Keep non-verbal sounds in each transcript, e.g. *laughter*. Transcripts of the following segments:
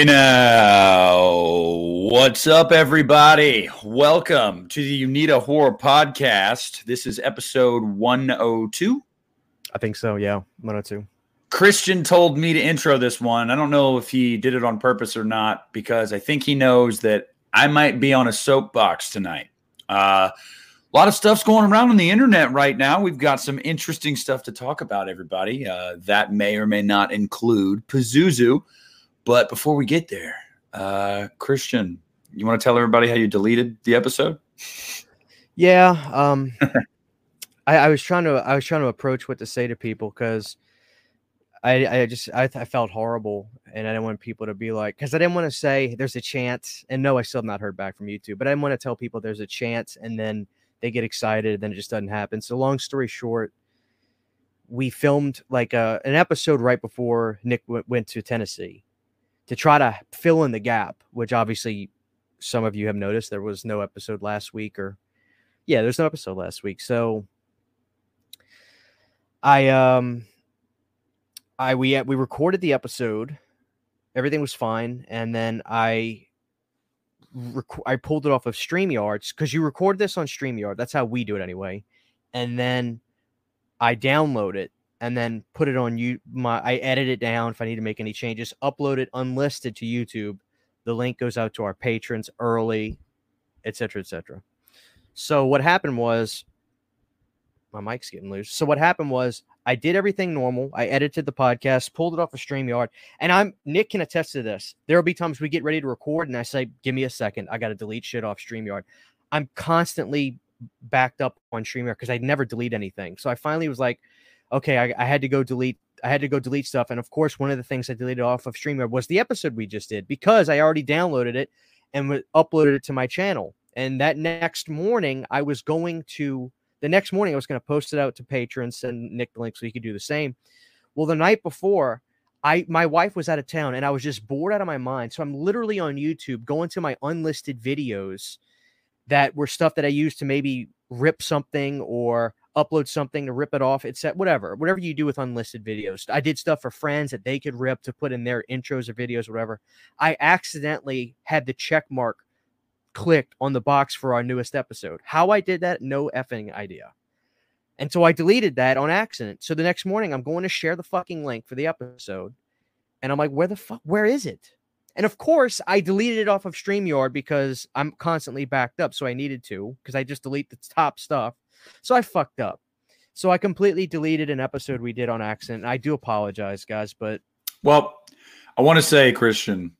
Hey now, what's up, everybody? Welcome to the You Need a Horror podcast. This is episode 102. I think so. Yeah, 102. Christian told me to intro this one. I don't know if he did it on purpose or not because I think he knows that I might be on a soapbox tonight. Uh, a lot of stuff's going around on the internet right now. We've got some interesting stuff to talk about, everybody. Uh, that may or may not include Pazuzu but before we get there, uh, Christian, you want to tell everybody how you deleted the episode? *laughs* Yeah, um, I, I, was trying to I was trying to approach what to say to people because I I just I, I, felt horrible and I didn't want people to be like because I didn't want to say there's a chance and no I still have not heard back from YouTube but I didn't want to tell people there's a chance and then they get excited and then it just doesn't happen. So long story short, we filmed like a, uh, an episode right before Nick w- went to Tennessee to try to fill in the gap, which obviously some of you have noticed there was no episode last week or yeah, there's no episode last week. So I um I we we recorded the episode. Everything was fine and then I rec- I pulled it off of StreamYards cuz you record this on StreamYard. That's how we do it anyway. And then I download it and then put it on you my I edit it down if I need to make any changes, upload it unlisted to YouTube. The link goes out to our patrons early, etc. etc. So what happened was my mic's getting loose. So what happened was I did everything normal. I edited the podcast, pulled it off of StreamYard, and I'm Nick can attest to this. There'll be times we get ready to record and I say, give me a second. I gotta delete shit off StreamYard. I'm constantly backed up on StreamYard because I never delete anything. So I finally was like, okay, I, I, had to go delete. I had to go delete stuff, and of course, one of the things I deleted off of StreamYard was the episode we just did because I already downloaded it and w- uploaded it to my channel. And that next morning, I was going to the next morning I was going to post it out to patrons and Nick the link so he could do the same. Well, the night before, I my wife was out of town and I was just bored out of my mind. So I'm literally on YouTube going to my unlisted videos that were stuff that I used to maybe rip something or upload something to rip it off. At whatever, whatever you do with unlisted videos. I did stuff for friends that they could rip to put in their intros or videos, whatever. I accidentally had the check mark clicked on the box for our newest episode. How I did that, no effing idea. And so I deleted that on accident. So the next morning, I'm going to share the fucking link for the episode. And I'm like, where the fuck, where is it? And of course, I deleted it off of StreamYard because I'm constantly backed up. So I needed to, because I just delete the top stuff. So I fucked up. So I completely deleted an episode we did on accident. I do apologize, guys, but well, I want to say, Christian,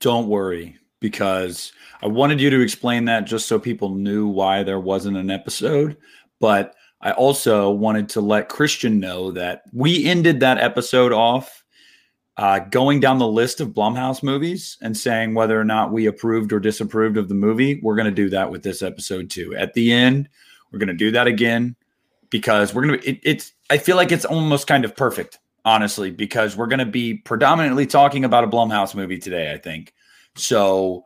don't worry because I wanted you to explain that just so people knew why there wasn't an episode. But I also wanted to let Christian know that we ended that episode off uh, going down the list of Blumhouse movies and saying whether or not we approved or disapproved of the movie. We're going to do that with this episode too. At the end, we're going to do that again because we're going to, it, it's, I feel like it's almost kind of perfect, honestly, because we're going to be predominantly talking about a Blumhouse movie today, I think. So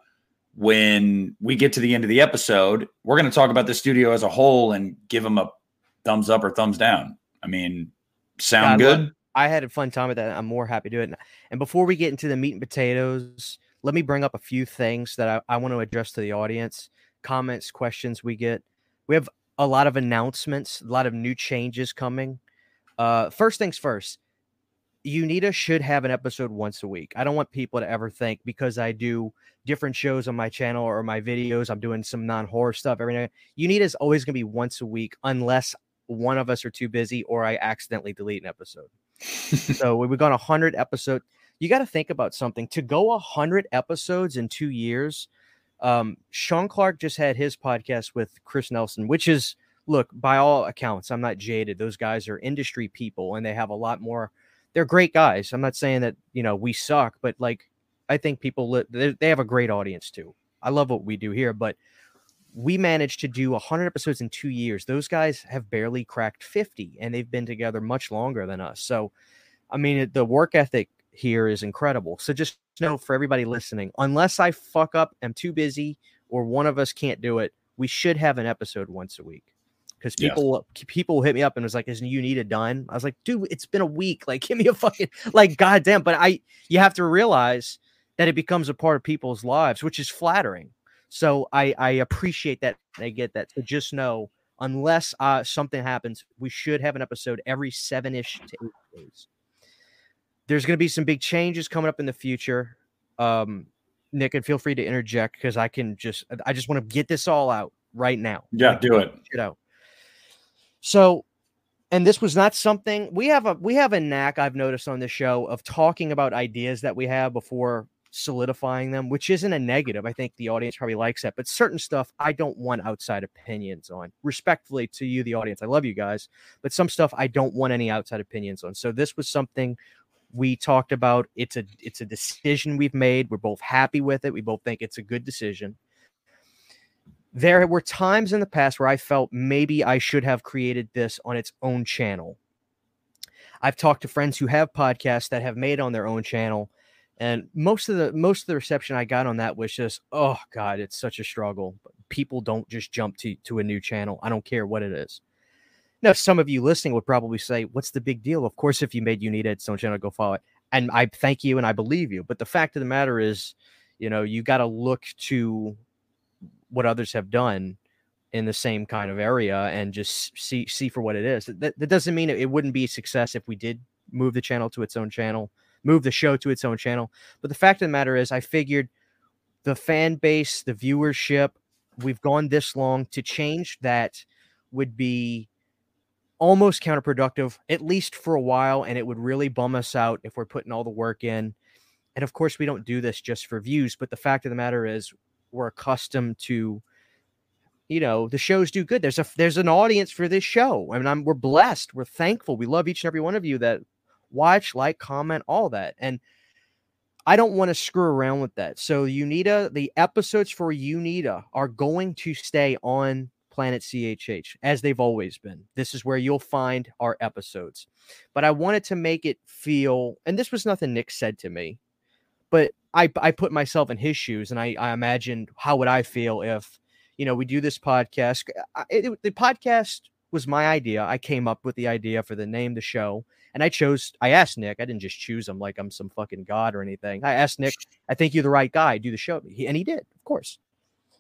when we get to the end of the episode, we're going to talk about the studio as a whole and give them a thumbs up or thumbs down. I mean, sound yeah, good? I had a fun time with that. I'm more happy to do it. And before we get into the meat and potatoes, let me bring up a few things that I, I want to address to the audience comments, questions we get. We have a lot of announcements, a lot of new changes coming. Uh, first things first, UNITA should have an episode once a week. I don't want people to ever think because I do different shows on my channel or my videos, I'm doing some non horror stuff every night. UNITA is always going to be once a week unless one of us are too busy or I accidentally delete an episode. so *laughs* we've gone 100 episodes. You got to think about something to go 100 episodes in two years um, Sean Clark just had his podcast with Chris Nelson, which is look by all accounts. I'm not jaded. Those guys are industry people, and they have a lot more. They're great guys. I'm not saying that you know we suck, but like I think people they have a great audience too. I love what we do here, but we managed to do 100 episodes in two years. Those guys have barely cracked 50, and they've been together much longer than us. So, I mean, the work ethic here is incredible. So just know for everybody listening, unless I fuck up, I'm too busy, or one of us can't do it, we should have an episode once a week. Because people yes. people hit me up and was like, "Isn't Unita done?" I was like, "Dude, it's been a week. Like, *laughs* give me a fucking like, goddamn." But I, you have to realize that it becomes a part of people's lives, which is flattering. So I, I appreciate that. I get that. So just know, unless uh, something happens, we should have an episode every seven ish to eight days. There's going to be some big changes coming up in the future. Um, Nick, and feel free to interject because I can just, I just want to get this all out right now. Yeah, do it. Get out. So, and this was not something we have a we have a knack I've noticed on the show of talking about ideas that we have before solidifying them, which isn't a negative. I think the audience probably likes that, but certain stuff I don't want outside opinions on. Respectfully to you, the audience, I love you guys, but some stuff I don't want any outside opinions on. So this was something we talked about. It's a it's a decision we've made. We're both happy with it. We both think it's a good decision. There were times in the past where I felt maybe I should have created this on its own channel. I've talked to friends who have podcasts that have made on their own channel and most of the most of the reception I got on that was just, oh God, it's such a struggle. People don't just jump to to a new channel. I don't care what it is. Now, some of you listening would probably say, "What's the big deal?" Of course, if you made Unita its own channel, go follow it. And I thank you and I believe you. But the fact of the matter is, you know, you got to look to what others have done in the same kind of area and just see see for what it is. That, that doesn't mean it, it wouldn't be a success if we did move the channel to its own channel move the show to its own channel. But the fact of the matter is, I figured the fan base, the viewership, we've gone this long to change that would be almost counterproductive, at least for a while. And it would really bum us out if we're putting all the work in. And of course, we don't do this just for views. But the fact of the matter is, we're accustomed to you know the shows do good there's a there's an audience for this show I mean I'm, we're blessed we're thankful we love each and every one of you that watch, like, comment, all that. And I don't want to screw around with that. So Unita, the episodes for Unita are going to stay on Planet CHH as they've always been. This is where you'll find our episodes. But I wanted to make it feel, and this was nothing Nick said to me, but I, I put myself in his shoes and I, I imagined how would I feel if, you know, we do this podcast. It, it, the podcast was my idea. I came up with the idea for the name, the show. And I chose, I asked Nick, I didn't just choose him like I'm some fucking god or anything. I asked Nick, *laughs* I think you're the right guy, do the show. He, and he did, of course.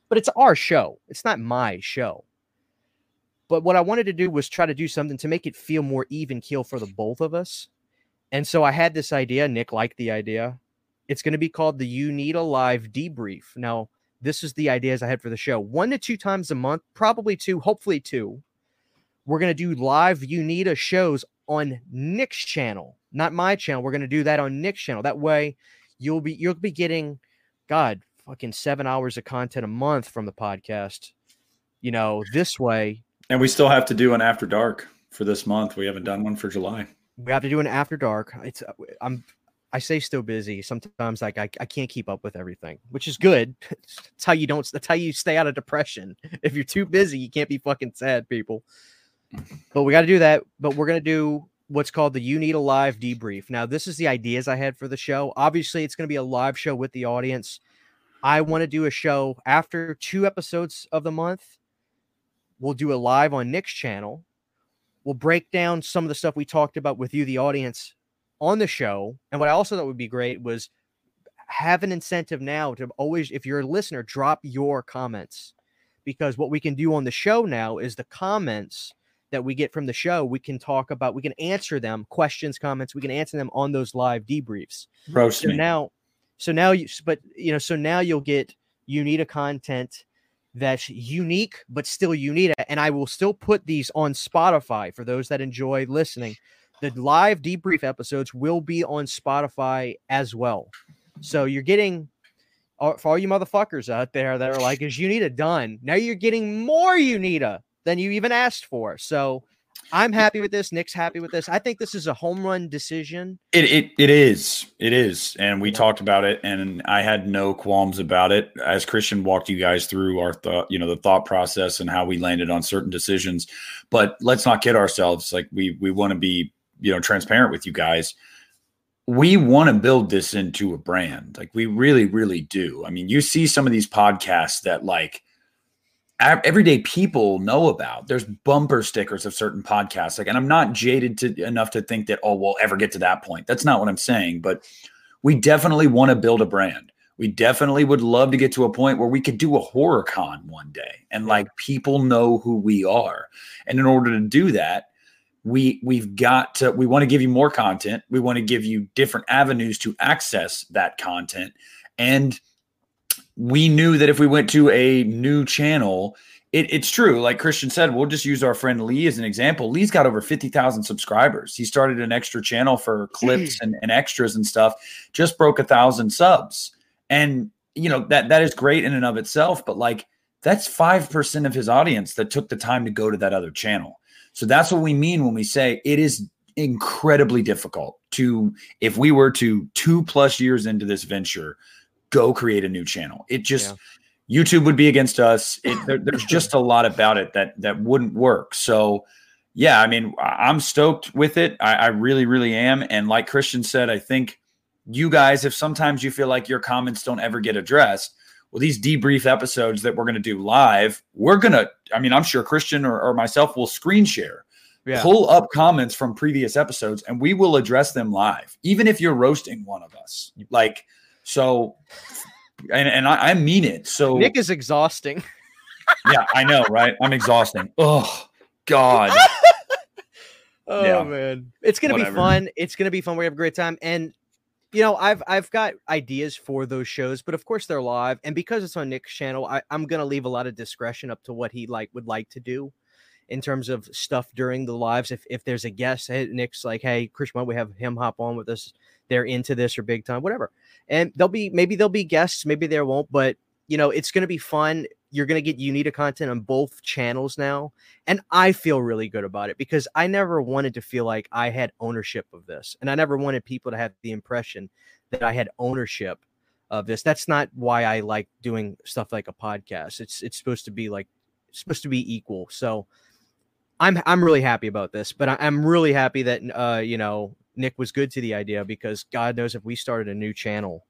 But it's our show, it's not my show. But what I wanted to do was try to do something to make it feel more even keel for the both of us. And so I had this idea. Nick liked the idea. It's going to be called the You Need a Live Debrief. Now, this is the ideas I had for the show. One to two times a month, probably two, hopefully two. We're going to do live You Need a shows on Nick's channel, not my channel. We're going to do that on Nick's channel. That way you'll be you'll be getting God, fucking 7 hours of content a month from the podcast. You know, this way. And we still have to do an after dark for this month. We haven't done one for July. We have to do an after dark. It's I'm I say still busy. Sometimes like I, I can't keep up with everything, which is good. *laughs* That's how you don't that's how you stay out of depression. *laughs* If you're too busy, you can't be fucking sad, people. But we got to do that. But we're to do what's called the You Need a Live debrief. Now, this is the ideas I had for the show. Obviously, it's to be a live show with the audience. I want to do a show after two episodes of the month. We'll do a live on Nick's channel. We'll break down some of the stuff we talked about with you, the audience, on the show. And what I also thought would be great was have an incentive now to always, if you're a listener, drop your comments. Because what we can do on the show now is the comments that we get from the show, we can talk about, we can answer them, questions, comments, we can answer them on those live debriefs. Roast so me. now, so now you, but you know, so now you'll get you need a content that's unique, but still Unita. And I will still put these on Spotify for those that enjoy listening. The live debrief episodes will be on Spotify as well. So you're getting uh, for all you motherfuckers out there that are like, is Unita done? Now you're getting more Unita than you even asked for. So I'm happy with this. Nick's happy with this. I think this is a home run decision. It it it is. It is. And we yeah. talked about it and I had no qualms about it. As Christian walked you guys through our thought, you know, the thought process and how we landed on certain decisions. But let's not kid ourselves. Like we we want to be, you know, transparent with you guys. We want to build this into a brand. Like we really, really do. I mean, you see some of these podcasts that like everyday people know about. There's bumper stickers of certain podcasts. Like, and I'm not jaded to enough to think that, oh, we'll ever get to that point. That's not what I'm saying. But we definitely want to build a brand. We definitely would love to get to a point where we could do a horror con one day and like people know who we are. And in order to do that, we we've got to we want to give you more content. We want to give you different avenues to access that content. And we knew that if we went to a new channel, it, it's true. Like Christian said, we'll just use our friend Lee as an example. Lee's got over 50,000 subscribers. He started an extra channel for clips hmm. and, and extras and stuff, just broke a thousand subs. And, you know, that that is great in and of itself, but like that's 5% of his audience that took the time to go to that other channel. So that's what we mean when we say it is incredibly difficult to, if we were to two plus years into this venture, go create a new channel. It just, yeah. YouTube would be against us. It, there, *clears throat* there's just a lot about it that that wouldn't work. So, yeah, I mean, I'm stoked with it. I, I really, really am. And like Christian said, I think you guys, if sometimes you feel like your comments don't ever get addressed, well, these debrief episodes that we're going to do live, we're going to, I mean, I'm sure Christian or, or myself will screen share, yeah. pull up comments from previous episodes, and we will address them live, even if you're roasting one of us. Like, so, and, and I, I mean it. So, Nick is exhausting. *laughs* yeah, I know, right? I'm exhausting. Oh, God. *laughs* oh, yeah. man. It's going to be fun. It's going to be fun. We have a great time. And you know, I've I've got ideas for those shows, but of course they're live, and because it's on Nick's channel, I, I'm gonna leave a lot of discretion up to what he like would like to do in terms of stuff during the lives. If if there's a guest, hey, Nick's like, hey, don't we have him hop on with us? They're into this or big time, whatever. And they'll be maybe there'll be guests, maybe there won't, but you know, it's gonna be fun you're going to get Unita content on both channels now. And I feel really good about it because I never wanted to feel like I had ownership of this. And I never wanted people to have the impression that I had ownership of this. That's not why I like doing stuff like a podcast. It's it's supposed to be like supposed to be equal. So I'm I'm really happy about this, but I, am really happy that uh you know Nick was good to the idea because God knows if we started a new channel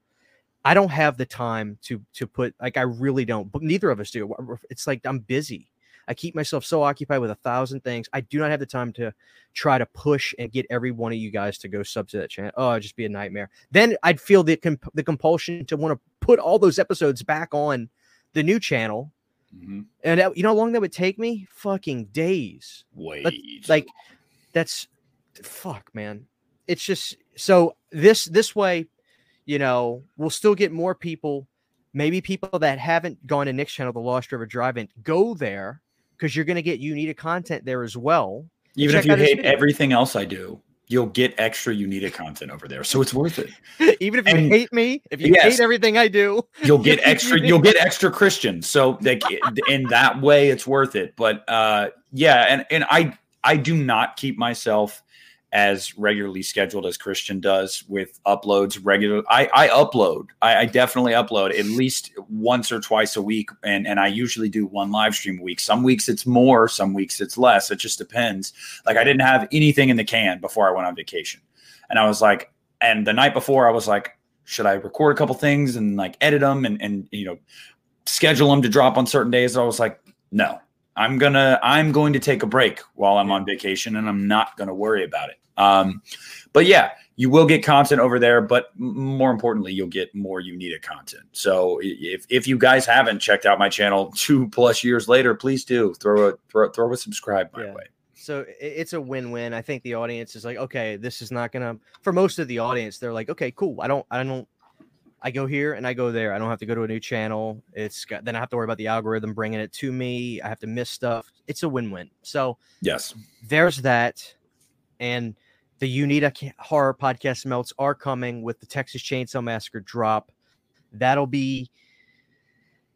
I don't have the time to to put like I really don't. But neither of us do. It's like I'm busy. I keep myself so occupied with a thousand things. I do not have the time to try to push and get every one of you guys to go sub to that channel. Oh, it'd just be a nightmare. Then I'd feel the comp- the compulsion to want to put all those episodes back on the new channel. Mm-hmm. And you know how long that would take me? Fucking days. Wait. But, like that's fuck, man. It's just so this this way you know, we'll still get more people, maybe people that haven't gone to Nick's channel, the Lost River Drive-In, go there because you're going to get Unita content there as well. Even if you hate everything else I do, you'll get extra Unita content over there, so it's worth it. *laughs* Even if you and, hate me, if you yes, hate everything I do, you'll *laughs* get extra. you'll get extra Christian. So like in that way, it's worth it. But uh, yeah, and and I I do not keep myself as regularly scheduled as Christian does with uploads regular. I, I upload. I, I, definitely upload at least once or twice a week, and and I usually do one live stream a week. Some weeks it's more, some weeks it's less. It just depends. Like I didn't have anything in the can before I went on vacation, and I was like, and the night before I was like, should I record a couple things and like edit them and and you know schedule them to drop on certain days? I was like, no. I'm gonna I'm going to take a break while I'm on vacation and I'm not gonna worry about it. Um, but yeah, you will get content over there, but more importantly, you'll get more Unita content. So if, if you guys haven't checked out my channel *laughs* two plus years later, please do throw a throw, throw a subscribe my yeah. way. So it's a win-win. I think the audience is like, okay, this is not gonna. For most of the audience, they're like, okay, cool. I don't, I don't. I go here and I go there. I don't have to go to a new channel. It's got, then I have to worry about the algorithm bringing it to me. I have to miss stuff. It's a win-win. So yes, there's that, and the Unita horror podcast melts are coming with the Texas Chainsaw Massacre drop. That'll be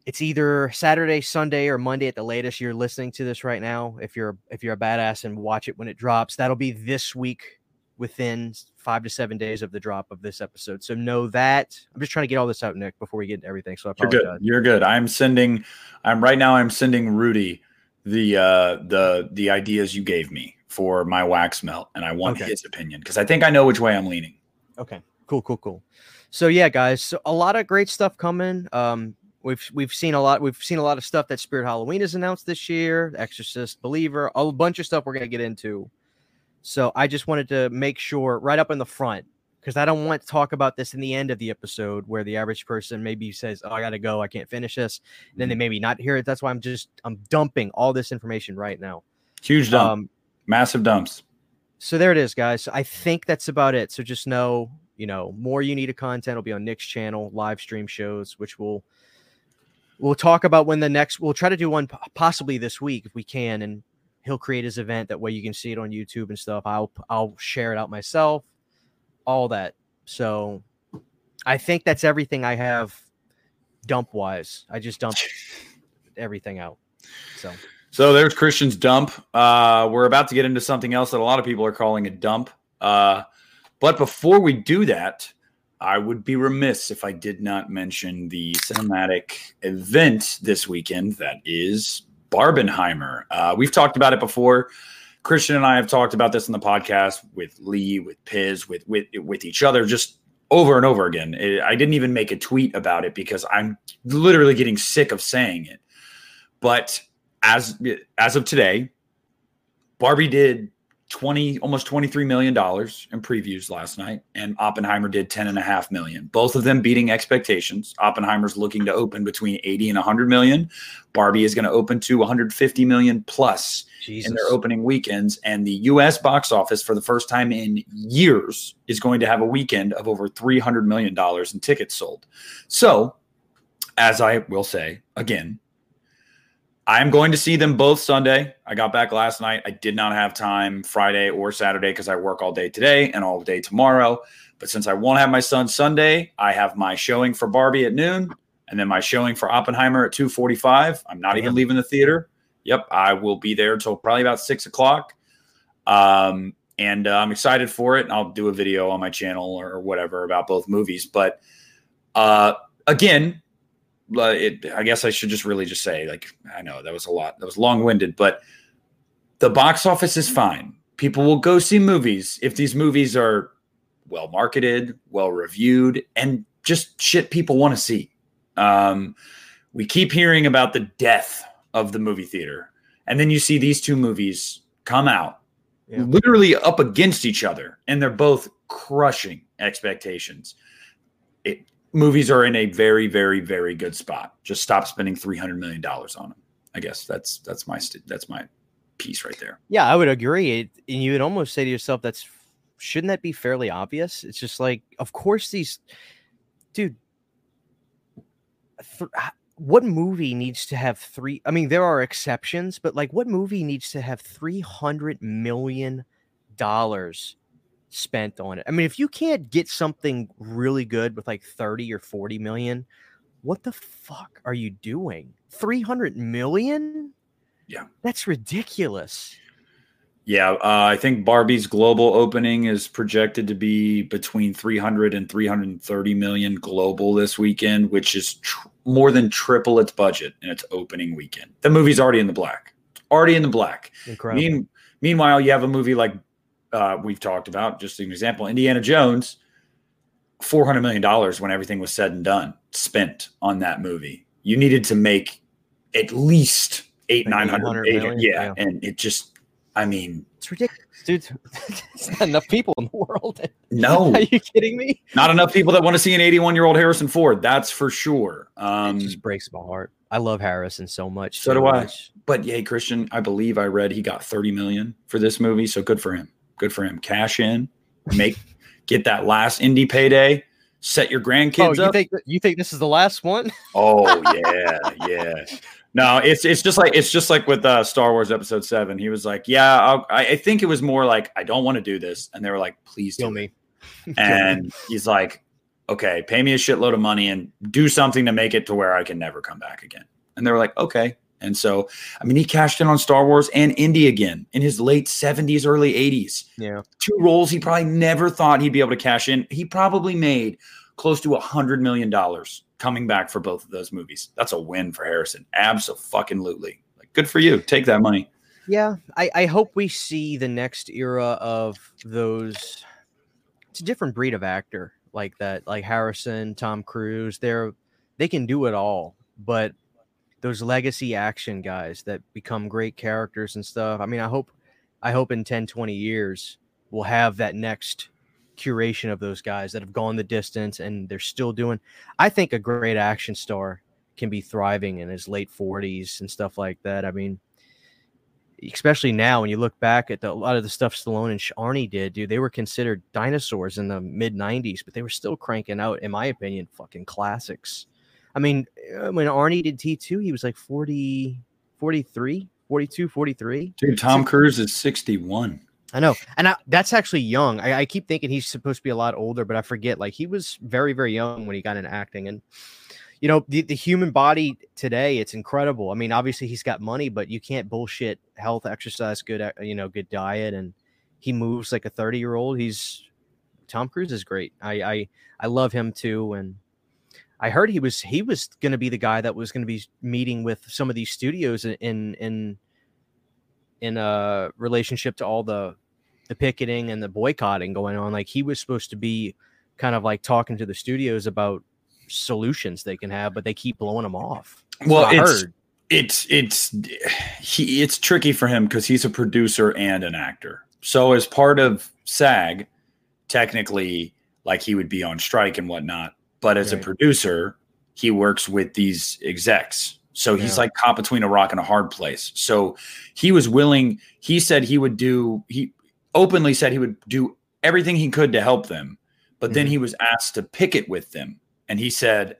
it's either Saturday, Sunday, or Monday at the latest. You're listening to this right now. If you're if you're a badass and watch it when it drops, that'll be this week within five to seven days of the drop of this episode. So know that. I'm just trying to get all this out, Nick, before we get into everything. So I apologize. You're good. You're good. I'm sending. I'm right now. I'm sending Rudy the uh the the ideas you gave me for my wax melt, and I want okay. his opinion because I think I know which way I'm leaning. Okay, cool, cool, cool. So yeah, guys, so a lot of great stuff coming. Um, we've we've seen a lot. We've seen a lot of stuff that Spirit Halloween has announced this year. Exorcist, Believer, a bunch of stuff we're gonna get into. So I just wanted to make sure right up in the front because I don't want to talk about this in the end of the episode where the average person maybe says, "Oh, I gotta go, I can't finish this," and then they maybe not hear it. That's why I'm just I'm dumping all this information right now. Huge dump, um, massive dumps. So there it is, guys. I think that's about it. So just know, you know, more you need of content will be on Nick's channel, live stream shows, which will we'll talk about when the next we'll try to do one possibly this week if we can and he'll create his event that way you can see it on youtube and stuff i'll i'll share it out myself all that so i think that's everything i have dump wise i just dumped *laughs* everything out so so there's christian's dump uh we're about to get into something else that a lot of people are calling a dump uh but before we do that I would be remiss if I did not mention the cinematic event this weekend that is Barbenheimer. Uh, we've talked about it before. Christian and I have talked about this in the podcast with Lee, with Piz, with with with each other, just over and over again. It, I didn't even make a tweet about it because I'm literally getting sick of saying it. But as as of today, Barbie did 20 almost 23 million dollars in previews last night and oppenheimer did 10 and a half million. Both of them beating expectations. Oppenheimer's looking to open between 80 and 100 million. Barbie is going to open to 150 million plus Jesus. in their opening weekends and the us box office for the first time in years is going to have a weekend of over 300 million dollars in tickets sold. So as i will say again I'm going to see them both Sunday. I got back last night. I did not have time Friday or Saturday because I work all day today and all day tomorrow. But since I won't have my son Sunday, I have my showing for Barbie at noon and then my showing for Oppenheimer at 2:45. I'm not even leaving the theater. Yep, I will be there until probably about six o'clock. Um, and uh, I'm excited for it. And I'll do a video on my channel or whatever about both movies. But uh, again, it, I guess I should just really just say, like, I know that was a lot, that was long winded, but the box office is fine. People will go see movies if these movies are well marketed, well reviewed, and just shit people want to see. Um, we keep hearing about the death of the movie theater, and then you see these two movies come out yeah. literally up against each other, and they're both crushing expectations. It movies are in a very, very, very good spot. Just stop spending three hundred million dollars on them. I guess that's that's my that's my piece right there. Yeah, I would agree. It, and you would almost say to yourself, "That's shouldn't that be fairly obvious?" It's just like, of course, these, dude. Th- ah, what movie needs to have three? I mean, there are exceptions, but like, what movie needs to have three hundred million dollars spent on it. I mean, if you can't get something really good with like 30 or 40 million, what the fuck are you doing? 300 million? Yeah. That's ridiculous. Yeah, uh, I think Barbie's global opening is projected to be between 300 and 330 million global this weekend, which is tr- more than triple its budget in its opening weekend. The movie's already in the black. Already in the black. Incredible. Mean- meanwhile, you have a movie like uh, we've talked about, just an example, Indiana Jones, four hundred million dollars when everything was said and done, spent on that movie. You needed to make at least eight, nine hundred, yeah, yeah, and it just, I mean, it's ridiculous, dude. *laughs* it's not enough people in the world. *laughs* No, are you kidding me? Not enough people that want to see an eighty-one-year-old Harrison Ford. That's for sure. Um, it just breaks my heart. I love Harrison so much. So do much. I. But yeah, Christian, I believe I read he got thirty million for this movie, so good for him good for him. Cash in, make get that last indie payday, set your grandkids oh, you up. Think, you think this is the last one? *laughs* oh yeah, yeah. No, it's it's just like it's just like with uh, Star Wars Episode Seven. He was like, "Yeah, I'll, i I think it was more like I don't want to do this," and they were like, "Please *laughs* kill me." and he's like, "Okay, pay me a shitload of money and do something to make it to where I can never come back again." And they were like, "Okay." And so, I mean, he cashed in on Star Wars and indie again in his late 70s, early 80s. Yeah. Two roles he probably never thought he'd be able to cash in. He probably made close to a $100 million coming back for both of those movies. That's a win for Harrison. Absolutely. Like, good for you. Take that money. Yeah. I, I hope we see the next era of those. It's a different breed of actor like that, like Harrison, Tom Cruise. They're, they can do it all. But those legacy action guys that become great characters and stuff. I mean, I hope I hope in 10, 20 years we'll have that next curation of those guys that have gone the distance and they're still doing. I think a great action star can be thriving in his late 40s and stuff like that. I mean, especially now when you look back at the, a lot of the stuff Stallone and Arnie did, dude, they were considered dinosaurs in the mid 90s, but they were still cranking out, in my opinion, fucking classics. I mean, uh, when Arnie did T2, he was like 40, 43, 42, 43. Dude, Tom Cruise is 61. I know, and I, that's actually young. I, I, keep thinking he's supposed to be a lot older, but I forget. Like he was very, very young when he got into acting, and you know, the, the human body today, it's incredible. I mean, obviously he's got money, but you can't bullshit health, exercise, good, uh, you know, good diet, and he moves like a thirty year old. He's Tom Cruise is great. I I I love him too, and I heard he was he was going to be the guy that was going to be meeting with some of these studios in in in a relationship to all the the picketing and the boycotting going on. Like he was supposed to be kind of like talking to the studios about solutions they can have, but they keep blowing them off. That's well, it's, heard. it's it's he it's tricky for him because he's a producer and an actor. So as part of SAG, technically, like he would be on strike and whatnot. But as right. a producer, he works with these execs. So he's yeah. like caught between a rock and a hard place. So he was willing. He said he would do. He openly said he would do everything he could to help them. But mm-hmm. then he was asked to pick it with them. And he said,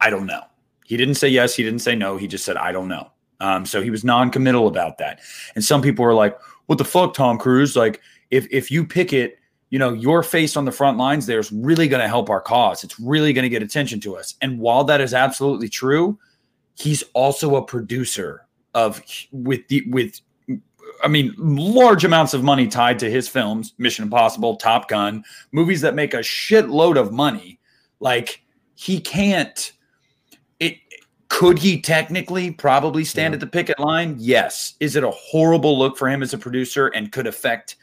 I don't know. He didn't say yes. He didn't say no. He just said, I don't know. Um, so he was non-committal about that. And some people were like, what the fuck, Tom Cruise? Like, if if you pick it, you know, your face on the front lines there is really going to help our cause. It's really going to get attention to us. And while that is absolutely true, he's also a producer of with the with I mean, large amounts of money tied to his films, Mission Impossible, Top Gun, movies that make a shitload of money. Like he can't. It could he technically probably stand yeah. at the picket line? Yes. Is it a horrible look for him as a producer and could affect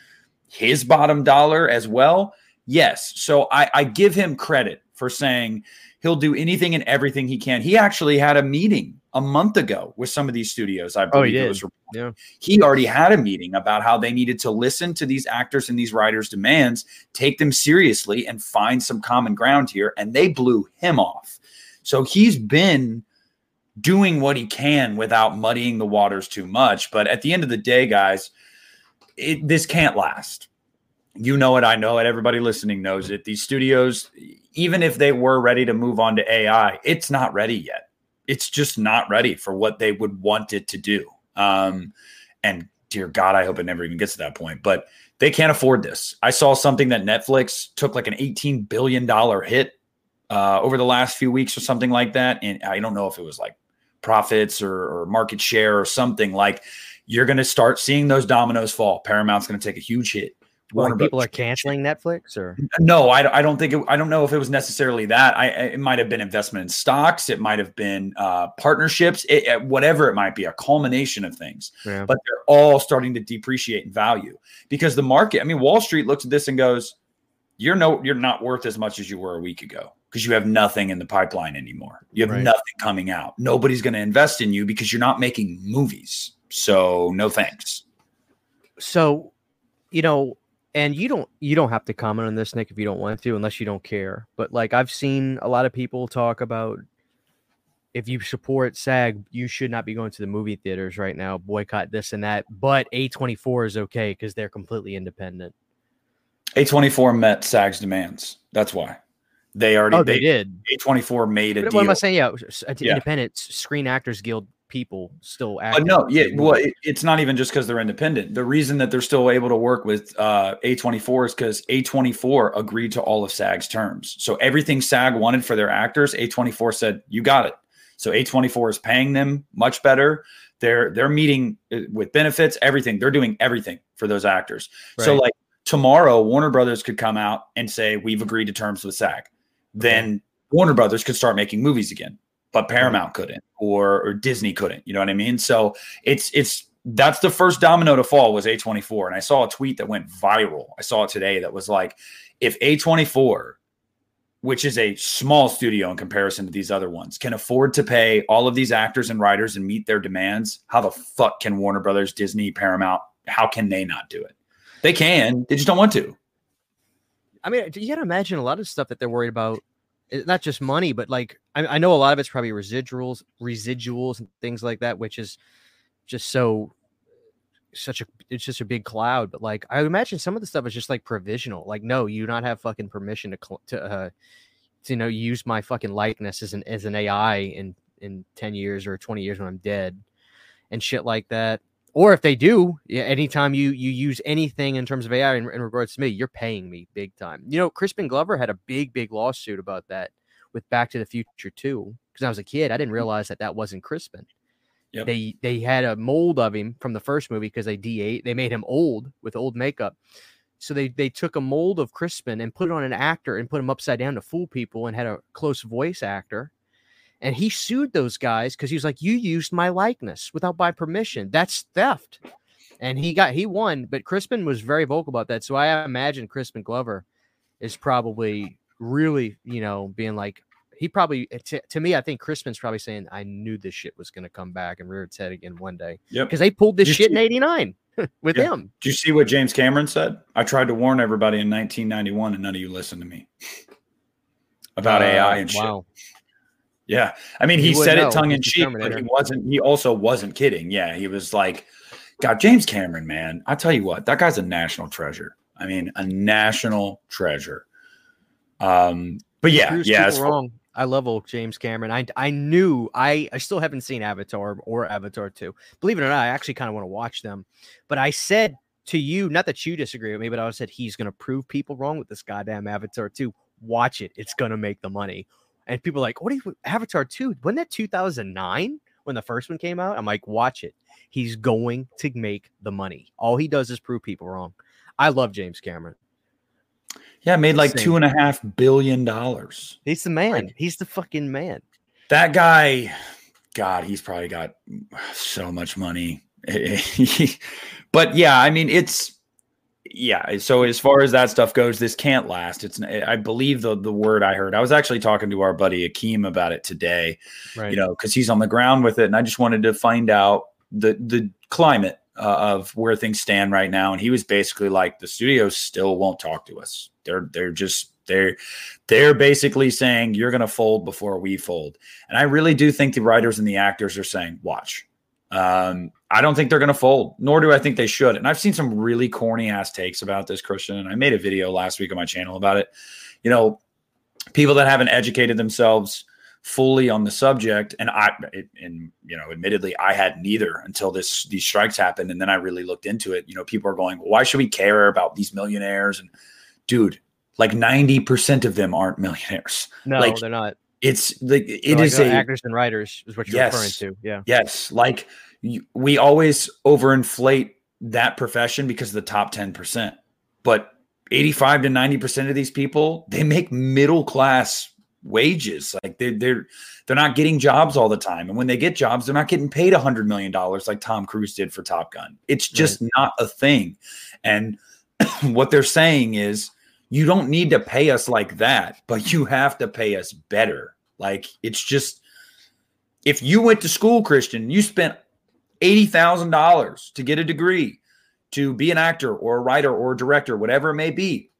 his bottom dollar as well? Yes. So I, I give him credit for saying he'll do anything and everything he can. He actually had a meeting a month ago with some of these studios. I believe oh, he was yeah. He already had a meeting about how they needed to listen to these actors and these writers' demands, take them seriously, and find some common ground here. And they blew him off. So he's been doing what he can without muddying the waters too much. But at the end of the day, guys, it, this can't last. You know it. I know it. Everybody listening knows it. These studios, even if they were ready to move on to AI, it's not ready yet. It's just not ready for what they would want it to do. Um, and dear God, I hope it never even gets to that point. But they can't afford this. I saw something that Netflix took like an $18 billion hit uh, over the last few weeks or something like that. And I don't know if it was like profits or, or market share or something like you're going to start seeing those dominoes fall. Paramount's going to take a huge hit. Warner people are canceling Netflix, or no? I, I don't think it, I don't know if it was necessarily that. I it might have been investment in stocks. It might have been uh, partnerships. It, whatever it might be, a culmination of things. Yeah. But they're all starting to depreciate in value because the market. I mean, Wall Street looks at this and goes, "You're no, you're not worth as much as you were a week ago." Because you have nothing in the pipeline anymore. You have right. nothing coming out. Nobody's going to invest in you because you're not making movies. So, no thanks. So, you know, and you don't you don't have to comment on this nick if you don't want to unless you don't care but like i've seen a lot of people talk about if you support sag you should not be going to the movie theaters right now boycott this and that but a24 is okay because they're completely independent a24 met sag's demands that's why they already oh, they, they did a24 made a what deal. am i saying yeah, yeah. independent screen actors guild people still acting. Uh, no, yeah, well, it, it's not even just because they're independent. The reason that they're still able to work with uh, A24 is because A24 agreed to all of SAG's terms. So everything SAG wanted for their actors, A24 said, "You got it." So A24 is paying them much better. They're they're meeting uh, with benefits, everything. They're doing everything for those actors. Right. So like tomorrow, Warner Brothers could come out and say, "We've agreed to terms with SAG." Then Warner Brothers could start making movies again but mm-hmm. Paramount couldn't or or Disney couldn't. You know what I mean? So it's it's that's the first domino to fall was A24. And I saw a tweet that went viral. I saw it today that was like, if A24, which is a small studio in comparison to these other ones, can afford to pay all of these actors and writers and meet their demands, how the fuck can Warner Brothers, Disney, Paramount, how can they not do it? They can. They just don't want to. I mean, you got to imagine a lot of stuff that they're worried about. Not just money, but like I, I know a lot of it's probably residuals, residuals, and things like that, which is just so such a it's just a big cloud. But like I imagine some of the stuff is just like provisional. Like, no, you not have fucking permission to to uh, to you know use my fucking likeness as an as an AI in in ten years or twenty years when I'm dead, and shit like that. Or if they do, yeah, anytime you you use anything in terms of AI in, in regards to me, you're paying me big time. You know, Crispin Glover had a big big lawsuit about that with Back to the Future too. Because I was a kid, I didn't mm. realize that that wasn't Crispin. Yep. They they had a mold of him from the first movie because they de they made him old with old makeup. So they they took a mold of Crispin and put it on an actor and put him upside down to fool people and had a close voice actor. And he sued those guys because he was like, "You used my likeness without my permission. That's theft." And he got he won, but Crispin was very vocal about that. So I imagine Crispin Glover is probably really, you know, being like, he probably to, to me, I think Crispin's probably saying, "I knew this shit was going to come back and rear its head again one day." Yep. because they pulled this You shit in '89 *laughs* with Yeah. him. Did you see what James Cameron said? I tried to warn everybody in 1991, and none of you listened to me about Uh, AI and shit. Yeah, I mean, He he, said it tongue in cheek, but he wasn't. He also wasn't kidding. Yeah, he was like, "God, James Cameron, man, I tell you what, that guy's a national treasure. I mean, a national treasure." Um, but yeah, yeah, people as far- wrong. I love old James Cameron. I I knew I I still haven't seen Avatar or Avatar 2. Believe it or not, I actually kind of want to watch them. But I said to you, not that you disagree with me, but I said he's gonna prove people wrong with this goddamn Avatar 2. Watch it. It's gonna make the money. And people like, what do you Avatar 2? Wasn't that 2009 when the first one came out? I'm like, watch it. He's going to make the money. All he does is prove people wrong. I love James Cameron. yeah, made like two and a half billion dollars. He's the man. Like- He's the fucking man. That guy, God, he's probably got so much money. *laughs* but yeah, I mean, it's yeah. So as far as that stuff goes, this can't last. It's I believe the the word I heard. I was actually talking to our buddy Akeem about it today. Right. You know, because he's on the ground with it, and I just wanted to find out the the climate uh, of where things stand right now. And he was basically like, the studios still won't talk to us. They're they're just they're they're basically saying you're going to fold before we fold. And I really do think the writers and the actors are saying, watch. Um, I don't think they're going to fold, nor do I think they should. And I've seen some really corny ass takes about this, Christian. And I made a video last week on my channel about it. You know, people that haven't educated themselves fully on the subject, and I, it, and you know, admittedly, I had neither until this these strikes happened, and then I really looked into it. You know, people are going, well, why should we care about these millionaires? And dude, like ninety percent of them aren't millionaires. No, like, they're not. It's like it like, is uh, a actors and writers is what you're referring to. Yeah. Yes, like we always overinflate that profession because of the top 10%. But 85 to 90% of these people, they make middle class wages. Like they they're they're not getting jobs all the time. And when they get jobs, they're not getting paid a 100 million dollars like Tom Cruise did for Top Gun. It's just not a thing. And *clears throat* what they're saying is you don't need to pay us like that, but you have to pay us better. Like it's just if you went to school, Christian, you spent eighty thousand dollars to get a degree, to be an actor or a writer or a director, whatever it may be,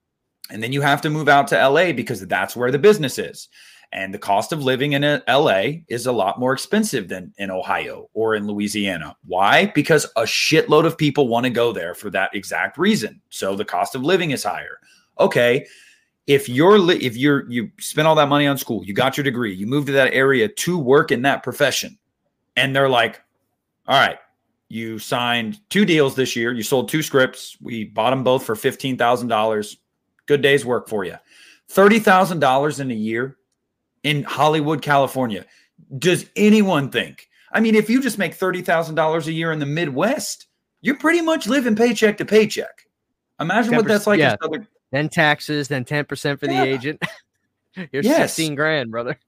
and then you have to move out to LA because that's where the business is. And the cost of living in uh, LA is a lot more expensive than in Ohio or in Louisiana. Why? Because a shitload of people want to go there for that exact reason. So the cost of living is higher. Okay, if you're li- if you're you spent all that money on school, you got your degree, you moved to that area to work in that profession, and they're like, "All right, you signed two deals this year, you sold two scripts, we bought them both for fifteen thousand dollars. Good day's work for you. Thirty thousand dollars in a year in Hollywood, California. Does anyone think? I mean, if you just make thirty thousand dollars a year in the Midwest, you're pretty much living paycheck to paycheck. Imagine what that's like. yeah. Then taxes, then 10% for the agent. *laughs* You're Yes. 16 grand, brother.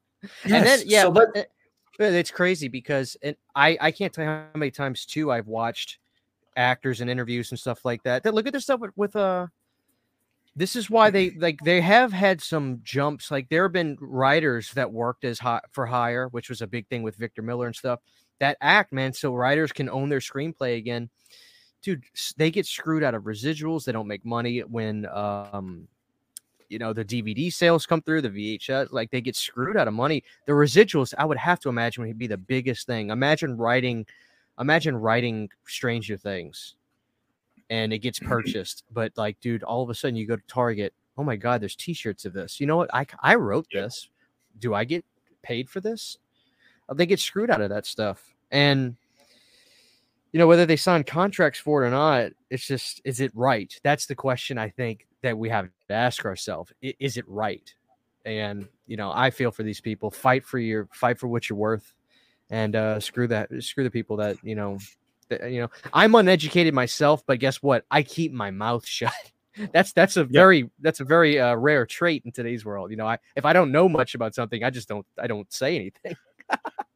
And Yes, then, yeah, so but it's crazy because and I, I can't tell you how many times too I've watched actors and interviews and stuff like that. That look at this stuff with, with uh this is why they like they have had some jumps. Like there have been writers that worked as high for hire, which was a big thing with Victor Miller and stuff. That act, man, so writers can own their screenplay again. Dude, they get screwed out of residuals. They don't make money when um you know the DVD sales come through, the VHS, like they get screwed out of money. The residuals, I would have to imagine, would be the biggest thing. Imagine writing, imagine writing Stranger Things, and it gets purchased. But like, dude, all of a sudden you go to Target. Oh my God, there's T-shirts of this. You know what? I I wrote Yeah. this. Do I get paid for this? Uh, They get screwed out of that stuff, and you know whether they sign contracts for it or not. It's just, is it right? That's the question I think that we have to ask ourselves. Is it right? And you know, I feel for these people. Fight for your, fight for what you're worth, and uh, screw that, screw the people that you know. That, you know, I'm uneducated myself, but guess what? I keep my mouth *laughs* shut. That's that's a very that's a very uh, rare trait in today's world. You know, I if I don't know much about something, I just don't I don't say anything.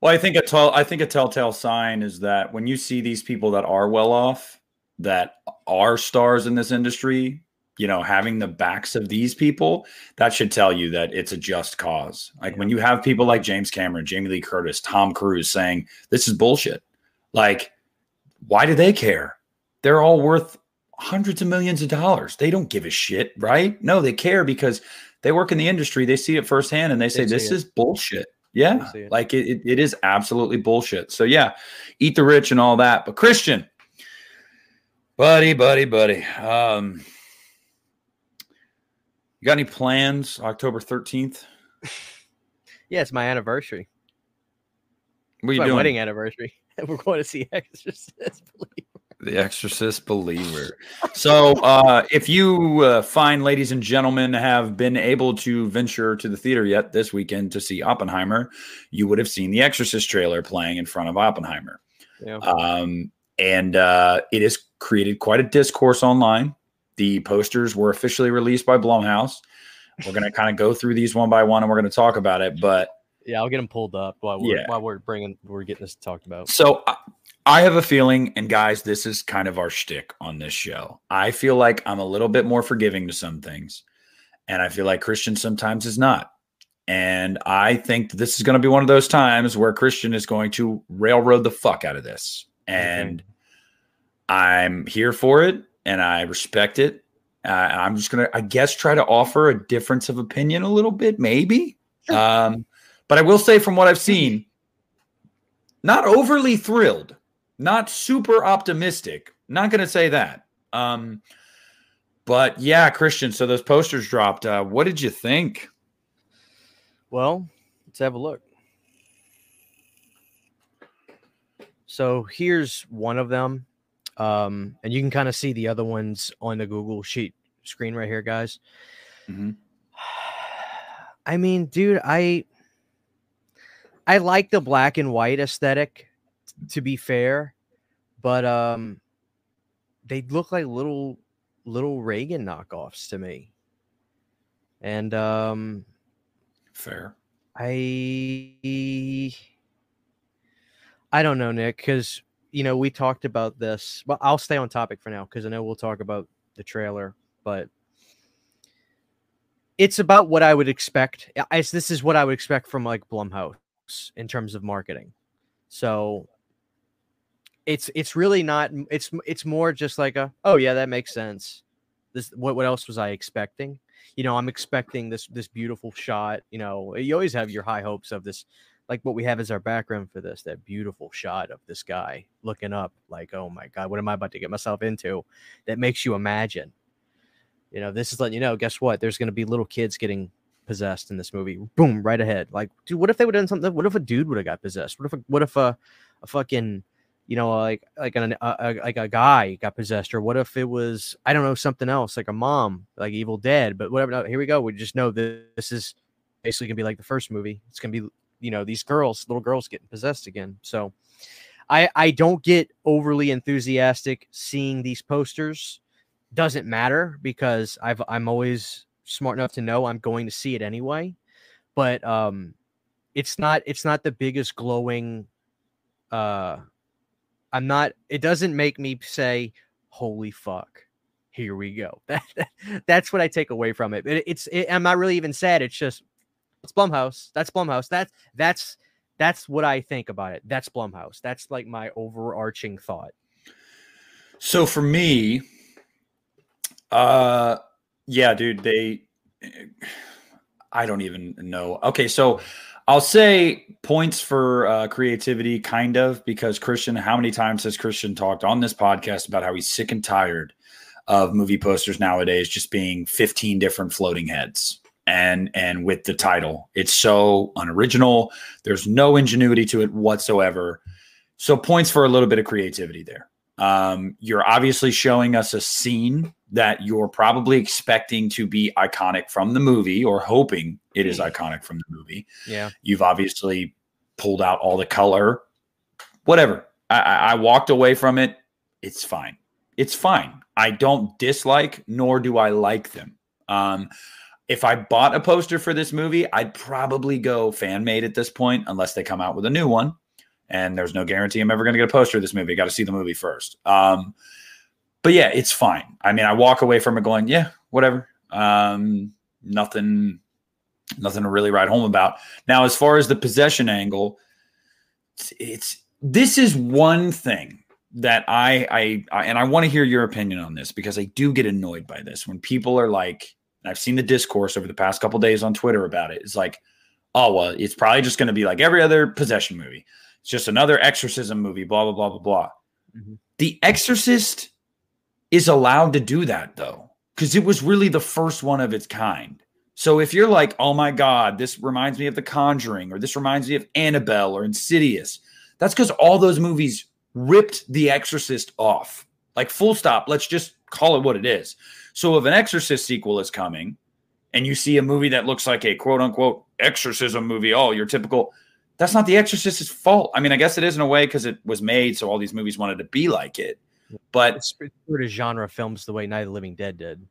Well, I think a tell I think a telltale sign is that when you see these people that are well off, that are stars in this industry, you know, having the backs of these people, that should tell you that it's a just cause. Like when you have people like James Cameron, Jamie Lee Curtis, Tom Cruise saying this is bullshit. Like, why do they care? They're all worth hundreds of millions of dollars. They don't give a shit, right? No, they care because they work in the industry. They see it firsthand and they say, see this it. is bullshit. Yeah. it. Like it, it, it is absolutely bullshit. So, yeah, eat the rich and all that. But, Christian, buddy, buddy, buddy, um, you got any plans October 13th? *laughs* Yeah, it's my anniversary. What are you my doing? wedding anniversary. *laughs* We're going to see *laughs* Exorcist. Believe The Exorcist believer. So, uh, if you uh, fine ladies and gentlemen have been able to venture to the theater yet this weekend to see Oppenheimer, you would have seen the Exorcist trailer playing in front of Oppenheimer. Yeah. Um, and uh, it has created quite a discourse online. The posters were officially released by Blumhouse. We're going to kind of go through these one by one and we're going to talk about it. But Yeah, I'll get them pulled up while we're Yeah. while we're bringing we're getting this talked about. So I- I have a feeling, and guys, this is kind of our shtick on this show. I feel like I'm a little bit more forgiving to some things, and I feel like Christian sometimes is not. And I think this is going to be one of those times where Christian is going to railroad the fuck out of this. And I'm here for it, and I respect it. Uh, I'm just going to, I guess, try to offer a difference of opinion a little bit, maybe. Um, but I will say, from what I've seen, not overly thrilled, not super optimistic. Not going to say that. Um, but yeah, Christian. So those posters dropped. Uh, what did you think? Well, let's have a look. So here's one of them. Um, and you can kind of see the other ones on the Google sheet screen right here, guys. Mhm. *sighs* I mean, dude, I I like the black and white aesthetic to be fair, but um they look like little little Regan knockoffs to me. And um Fair. I I don't know, Nick, because you know we talked about this. Well, I'll stay on topic for now because I know we'll talk about the trailer, but it's about what I would expect. This is what I would expect from like Blumhouse in terms of marketing. So it's it's really not. It's it's more just like a oh yeah that makes sense. This what what else was I expecting? you know, I'm expecting this this beautiful shot. You know, you always have your high hopes of this, like what we have as our background for this, that beautiful shot of this guy looking up, like, oh my god, what am I about to get myself into? That makes you imagine. You know, this is letting you know. Guess what? There's going to be little kids getting possessed in this movie. Boom, right ahead. Like, dude, what if they would have done something? What if a dude would have got possessed? What if a, what if a, a fucking you know, like like an a, a, like a guy got possessed, or what if it was I don't know something else, like a mom, like Evil Dead, but whatever. No, here we go. We just know this is basically gonna be like the first movie. It's gonna be you know these girls, little girls getting possessed again. So I I don't get overly enthusiastic seeing these posters. Doesn't matter because I've I'm always smart enough to know I'm going to see it anyway. But um, it's not it's not the biggest glowing uh I'm not. It doesn't make me say, "Holy fuck, here we go." *laughs* That, that's what I take away from it. it it's. It, I'm not really even sad. It's just it's Blumhouse. That's Blumhouse. That's that's that's what I think about it. That's Blumhouse. That's like my overarching thought. So for me, uh, yeah, dude, they I don't even know. Okay, so I'll say points for uh, creativity, kind of, because Christian, how many times has Christian talked on this podcast about how he's sick and tired of movie posters nowadays just being 15 different floating heads and and with the title it's so unoriginal there's no ingenuity to it whatsoever so points for a little bit of creativity there um, you're obviously showing us a scene that you're probably expecting to be iconic from the movie or hoping it is iconic from the movie. Yeah. You've obviously pulled out all the color, whatever. I, I walked away from it. It's fine. It's fine. I don't dislike nor do I like them. Um, if I bought a poster for this movie, I'd probably go fan made at this point, unless they come out with a new one and there's no guarantee I'm ever going to get a poster of this movie. I Got to see the movie first. Um, but yeah, it's fine. I mean, I walk away from it going, yeah, whatever. Um, nothing, nothing to really write home about. Now, as far as the possession angle, it's, it's this is one thing that I, I, I and I want to hear your opinion on this because I do get annoyed by this when people are like, I've seen the discourse over the past couple days on Twitter about it. It's like, oh well, it's probably just going to be like every other possession movie. It's just another exorcism movie, blah, blah, blah, blah, blah. Mm-hmm. The Exorcist is allowed to do that though, because it was really the first one of its kind. So if you're like, oh my God, this reminds me of The Conjuring, or this reminds me of Annabelle or Insidious, that's because all those movies ripped The Exorcist off. Like, full stop. Let's just call it what it is. So if an Exorcist sequel is coming and you see a movie that looks like a quote unquote exorcism movie, oh, your typical that's not the Exorcist's fault. I mean, I guess it is in a way because it was made, so all these movies wanted to be like it. But it's sort of genre films the way Night of the Living Dead did.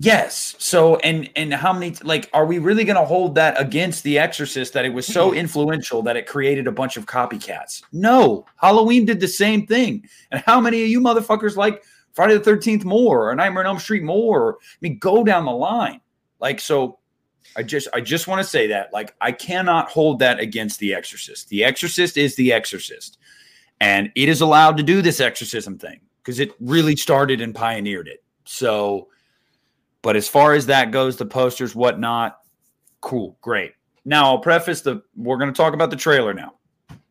Yes. So and and how many like are we really going to hold that against The Exorcist that it was so hmm. influential that it created a bunch of copycats? No. Halloween did the same thing. And how many of you motherfuckers like Friday the 13th more or Nightmare on Elm Street more? I mean, go down the line. Like so I just I just want to say that like I cannot hold that against the exorcist. The exorcist is the exorcist. And it is allowed to do this exorcism thing because it really started and pioneered it. So but as far as that goes, the posters, whatnot, cool, great. Now I'll preface the we're going to talk about the trailer now.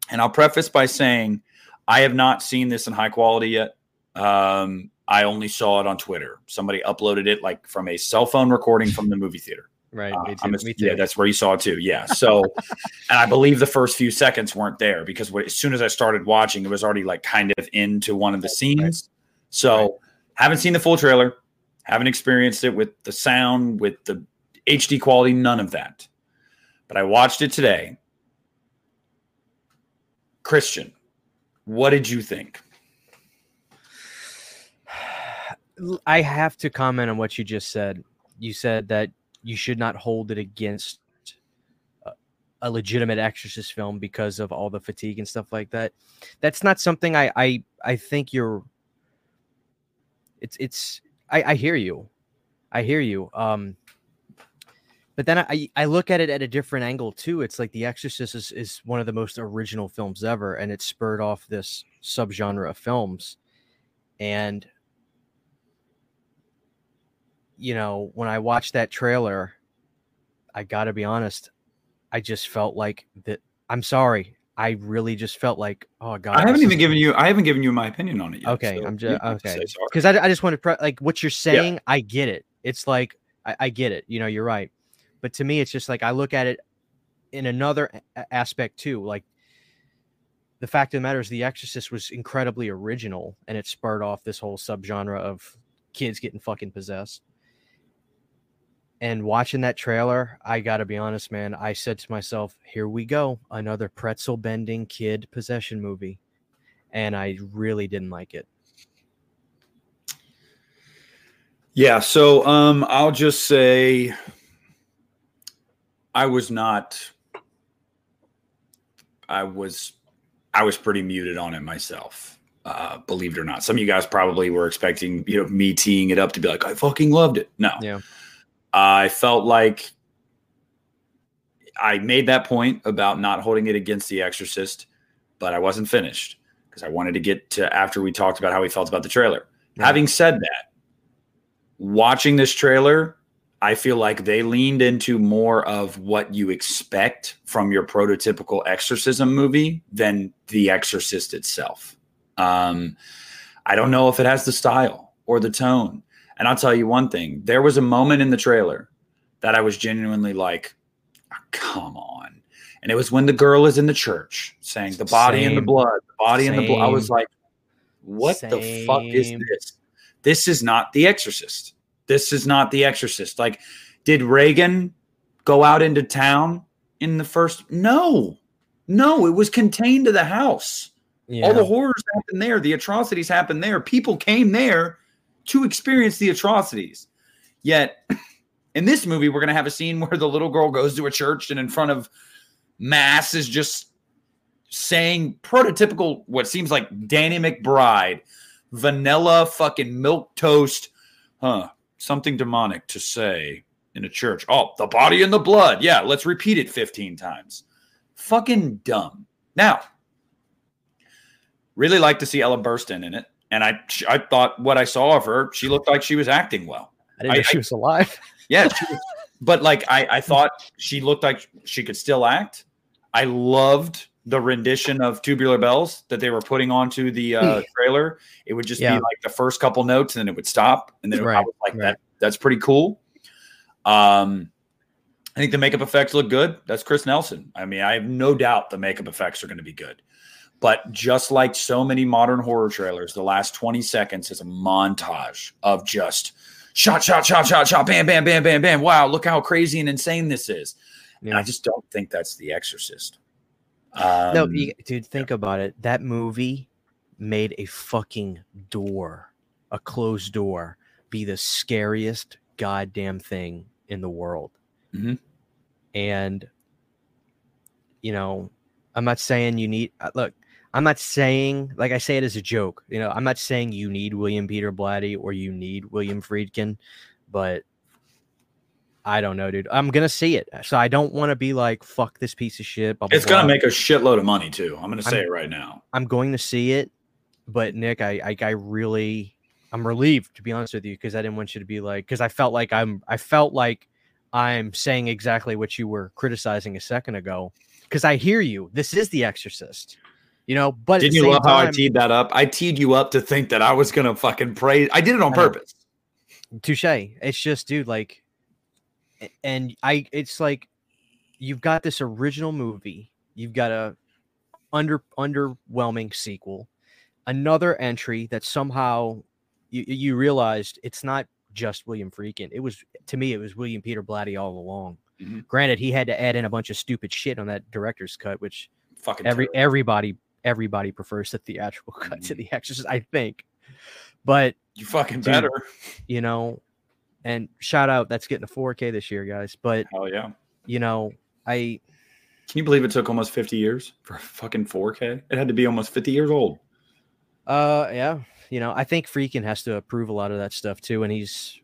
And I'll preface by saying I have not seen this in high quality yet. Um, I only saw it on Twitter. Somebody uploaded it like from a cell phone recording from the movie theater. *laughs* Right. Uh, me too, me too. Yeah, that's where you saw it too. Yeah. So, *laughs* and I believe the first few seconds weren't there because as soon as I started watching, it was already like kind of into one of the scenes. Right. So, right. haven't seen the full trailer, haven't experienced it with the sound, with the HD quality, none of that. But I watched it today. Christian, what did you think? I have to comment on what you just said. You said that you should not hold it against a, legitimate exorcist film because of all the fatigue and stuff like that. That's not something I I I think you're. It's it's I I hear you, I hear you. Um, but then I I look at it at a different angle too. It's like The Exorcist is, is one of the most original films ever, and it spurred off this subgenre of films, and you know, when I watched that trailer, I got to be honest, I just felt like that. I'm sorry. I really just felt like, oh god. I haven't even given you. I haven't given you my opinion on it yet. Okay, so I'm just okay because I, I just want to pre- like what you're saying. Yeah. I get it. It's like I, I get it. You know, you're right. But to me, it's just like I look at it in another a- aspect too. Like the fact of the matter is, The Exorcist was incredibly original, and it spurred off this whole subgenre of kids getting fucking possessed and watching that trailer, I got to be honest, man. I said to myself, here we go, another pretzel bending kid possession movie. And I really didn't like it. Yeah. So um, I'll just say I was not, I was, I was pretty muted on it myself. Uh, believe it or not, some of you guys probably were expecting, you know, me teeing it up to be like, I fucking loved it. No, yeah, I felt like I made that point about not holding it against The Exorcist, but I wasn't finished because I wanted to get to after we talked about how we felt about the trailer. Having said that, watching this trailer, I feel like they leaned into more of what you expect from your prototypical exorcism movie than The Exorcist itself. Um, I don't know if it has the style or the tone. And I'll tell you one thing there was a moment in the trailer that I was genuinely like, oh, come on. And it was when the girl is in the church saying, the body Same. and the blood, the body and the blood. I was like, what the fuck is this? This is not The Exorcist. This is not The Exorcist. Like, did Regan go out into town in the first? No, no, it was contained to the house. Yeah. All the horrors happened there. The atrocities happened there. People came there to experience the atrocities. Yet, in this movie, we're going to have a scene where the little girl goes to a church and in front of mass is just saying prototypical, what seems like Danny McBride, vanilla fucking milk toast, huh? Something demonic to say in a church. Oh, the body and the blood. Yeah, let's repeat it 15 times. Fucking dumb. Now, really like to see Ellen Burstyn in it. And I, I thought what I saw of her, she looked like she was acting well. I didn't know I- she was alive. *laughs* Yeah, was, *laughs* but like I, I thought she looked like she could still act. I loved the rendition of Tubular Bells that they were putting onto the uh, trailer. It would just Yeah. be like the first couple notes, and then it would stop, and then I Right, was like, right. "That that's pretty cool." Um, I think the makeup effects look good. That's Chris Nelson. I mean, I have no doubt the makeup effects are going to be good. But just like so many modern horror trailers, the last 20 seconds is a montage of just shot, shot, shot, shot, shot, bam, bam, bam, bam, bam. Wow, look how crazy and insane this is. And Yeah. I just don't think that's The Exorcist. Um, no, you, dude, think about it. That movie made a fucking door, a closed door, be the scariest goddamn thing in the world. Mhm. And, you know, I'm not saying you need, uh, look, I'm not saying, like I say it as a joke, you know, I'm not saying you need William Peter Blatty or you need William Friedkin, but I don't know, dude. I'm gonna see it, so I don't want to be like, "Fuck this piece of shit." blah, blah, it's going to blah. make a shitload of money, too. I'm going to say I'm- it right now. I'm going to see it, but Nick, I I, I really I'm relieved to be honest with you because I didn't want you to be like because I felt like I'm I felt like I'm saying exactly what you were criticizing a second ago because I hear you. This is The Exorcist, you know. But Didn't you love how I teed that up? I teed you up to think that I was going to fucking praise. I did it on purpose. touche it's just dude like and i it's like you've got this original movie you've got a under underwhelming sequel another entry that somehow you, you realized it's not just william Friedkin it was to me it was william peter blatty all along Mhm. granted he had to add in a bunch of stupid shit on that director's cut which Fucking every terrible. everybody everybody prefers the theatrical *laughs* cut to Mhm. the exorcist i think but you fucking Dude. better. you know and shout out that's getting a 4k this year guys but Hell yeah. you know i Can you believe it took almost 50 years for a fucking 4K? It had to be almost 50 years old. uh yeah you know i think Friedkin has to approve a lot of that stuff too and he's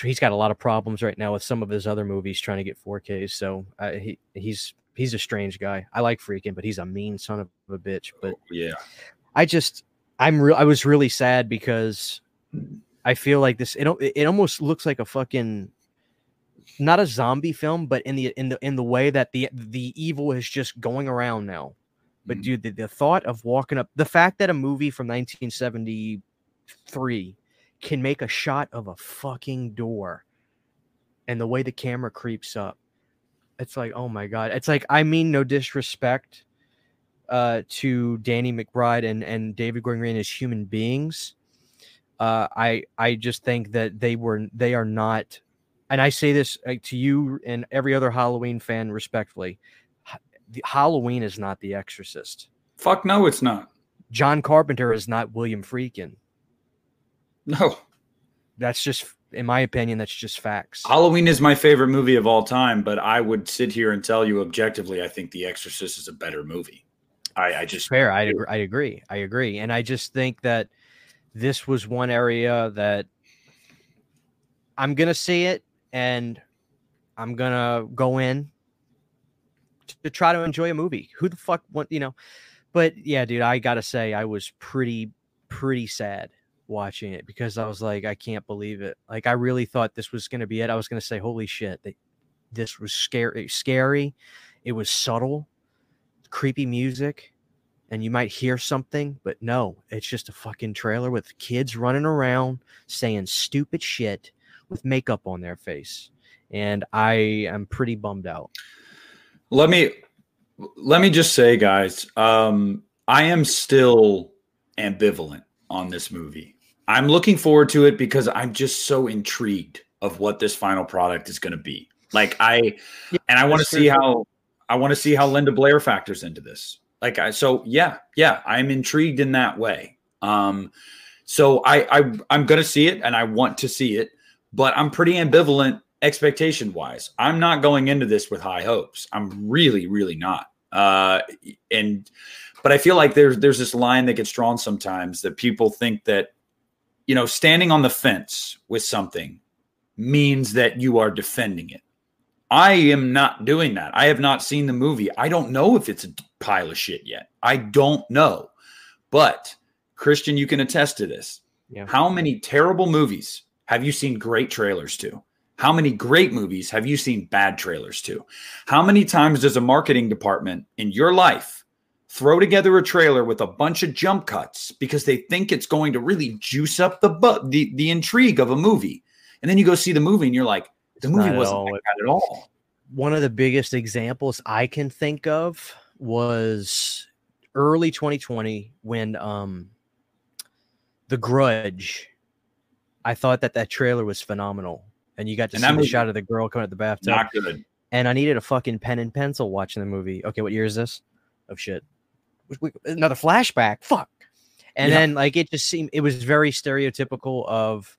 he's got a lot of problems right now with some of his other movies trying to get 4ks so uh, he he's he's a strange guy i like Friedkin, but he's a mean son of a bitch but Yeah. I just I'm real I was really sad because I feel like this it it almost looks like a fucking not a zombie film but in the in the in the way that the the evil is just going around now. But Mhm. dude the, the thought of walking up the fact that a movie from 1973 can make a shot of a fucking door and the way the camera creeps up it's like oh my god it's like I mean no disrespect uh, to Danny McBride and and David Gordon Green as human beings. Uh, I I just think that they were they are not, and I say this uh, to you and every other Halloween fan respectfully. The- Halloween is not The Exorcist. Fuck no, it's not. John Carpenter is not William Friedkin. No. That's just, in my opinion, that's just facts. Halloween is my favorite movie of all time, but I would sit here and tell you objectively, I think The Exorcist is a better movie. I, I just fair. I agree. I agree. I agree. And I just think that this was one area that I'm gonna see it, and I'm gonna go in to, to try to enjoy a movie. Who the fuck want you know? But yeah, dude, I gotta say I was pretty pretty sad watching it because I was like, I can't believe it. Like I really thought this was gonna be it. I was gonna say, holy shit, they, this was scary. Scary. It was subtle, creepy music, and you might hear something, but no, it's just a fucking trailer with kids running around saying stupid shit with makeup on their face, and I am pretty bummed out. Let me let me just say, guys, um, I am still ambivalent on this movie. I'm looking forward to it because I'm just so intrigued of what this final product is going to be. Like I, yeah, and I want to see how I want to see how Linda Blair factors into this. Like I, so yeah, yeah, I'm intrigued in that way. Um, so I, I I'm going to see it and I want to see it, but I'm pretty ambivalent expectation wise. I'm not going into this with high hopes. I'm really, really not. Uh, and but I feel like there's there's this line that gets drawn sometimes that people think that you know standing on the fence with something means that you are defending it. I am not doing that. I have not seen the movie. I don't know if it's a pile of shit yet. I don't know. But Christian, you can attest to this. Yeah. How many terrible movies have you seen great trailers to? How many great movies have you seen bad trailers to? How many times does a marketing department in your life throw together a trailer with a bunch of jump cuts because they think it's going to really juice up the bu- the, the intrigue of a movie? And then you go see the movie and you're like, the movie wasn't all. like that at all. One of the biggest examples I can think of was early 2020 when um The Grudge I thought that that trailer was phenomenal and you got to and see the shot of the girl coming out the bathtub. Not good. And I needed a fucking pen and pencil watching the movie. Okay, what year is this? Oh shit, another flashback. Fuck. And yeah. then like it just seemed it was very stereotypical of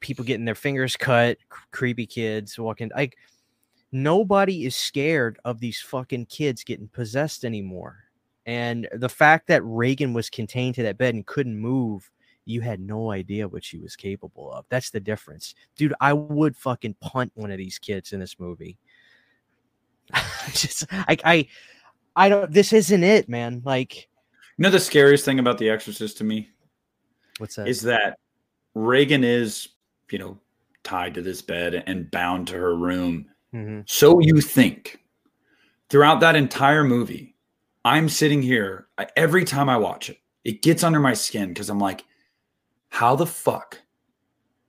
people getting their fingers cut, creepy kids walking like nobody is scared of these fucking kids getting possessed anymore. And the fact that Regan was contained to that bed and couldn't move you had no idea what she was capable of. That's the difference. Dude, I would fucking punt one of these kids in this movie. *laughs* just I I I don't this isn't it, man. Like you know the scariest thing about The Exorcist to me? What's that? Is that Regan is, you know, tied to this bed and bound to her room. Mm-hmm. So you think throughout that entire movie, I'm sitting here every time I watch it, it gets under my skin because I'm like, how the fuck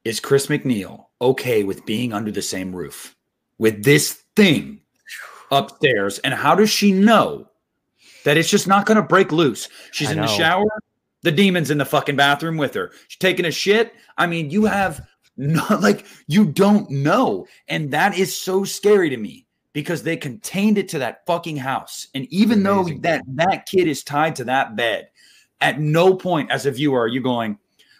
is Chris MacNeil okay with being under the same roof with this thing upstairs? And how does she know that it's just not going to break loose? She's I in know. the shower. The demon's in the fucking bathroom with her. She's taking a shit. I mean, you have not *laughs* like you don't know. And that is so scary to me because they contained it to that fucking house. And even though that that kid is tied to that bed, at no point as a viewer are you going,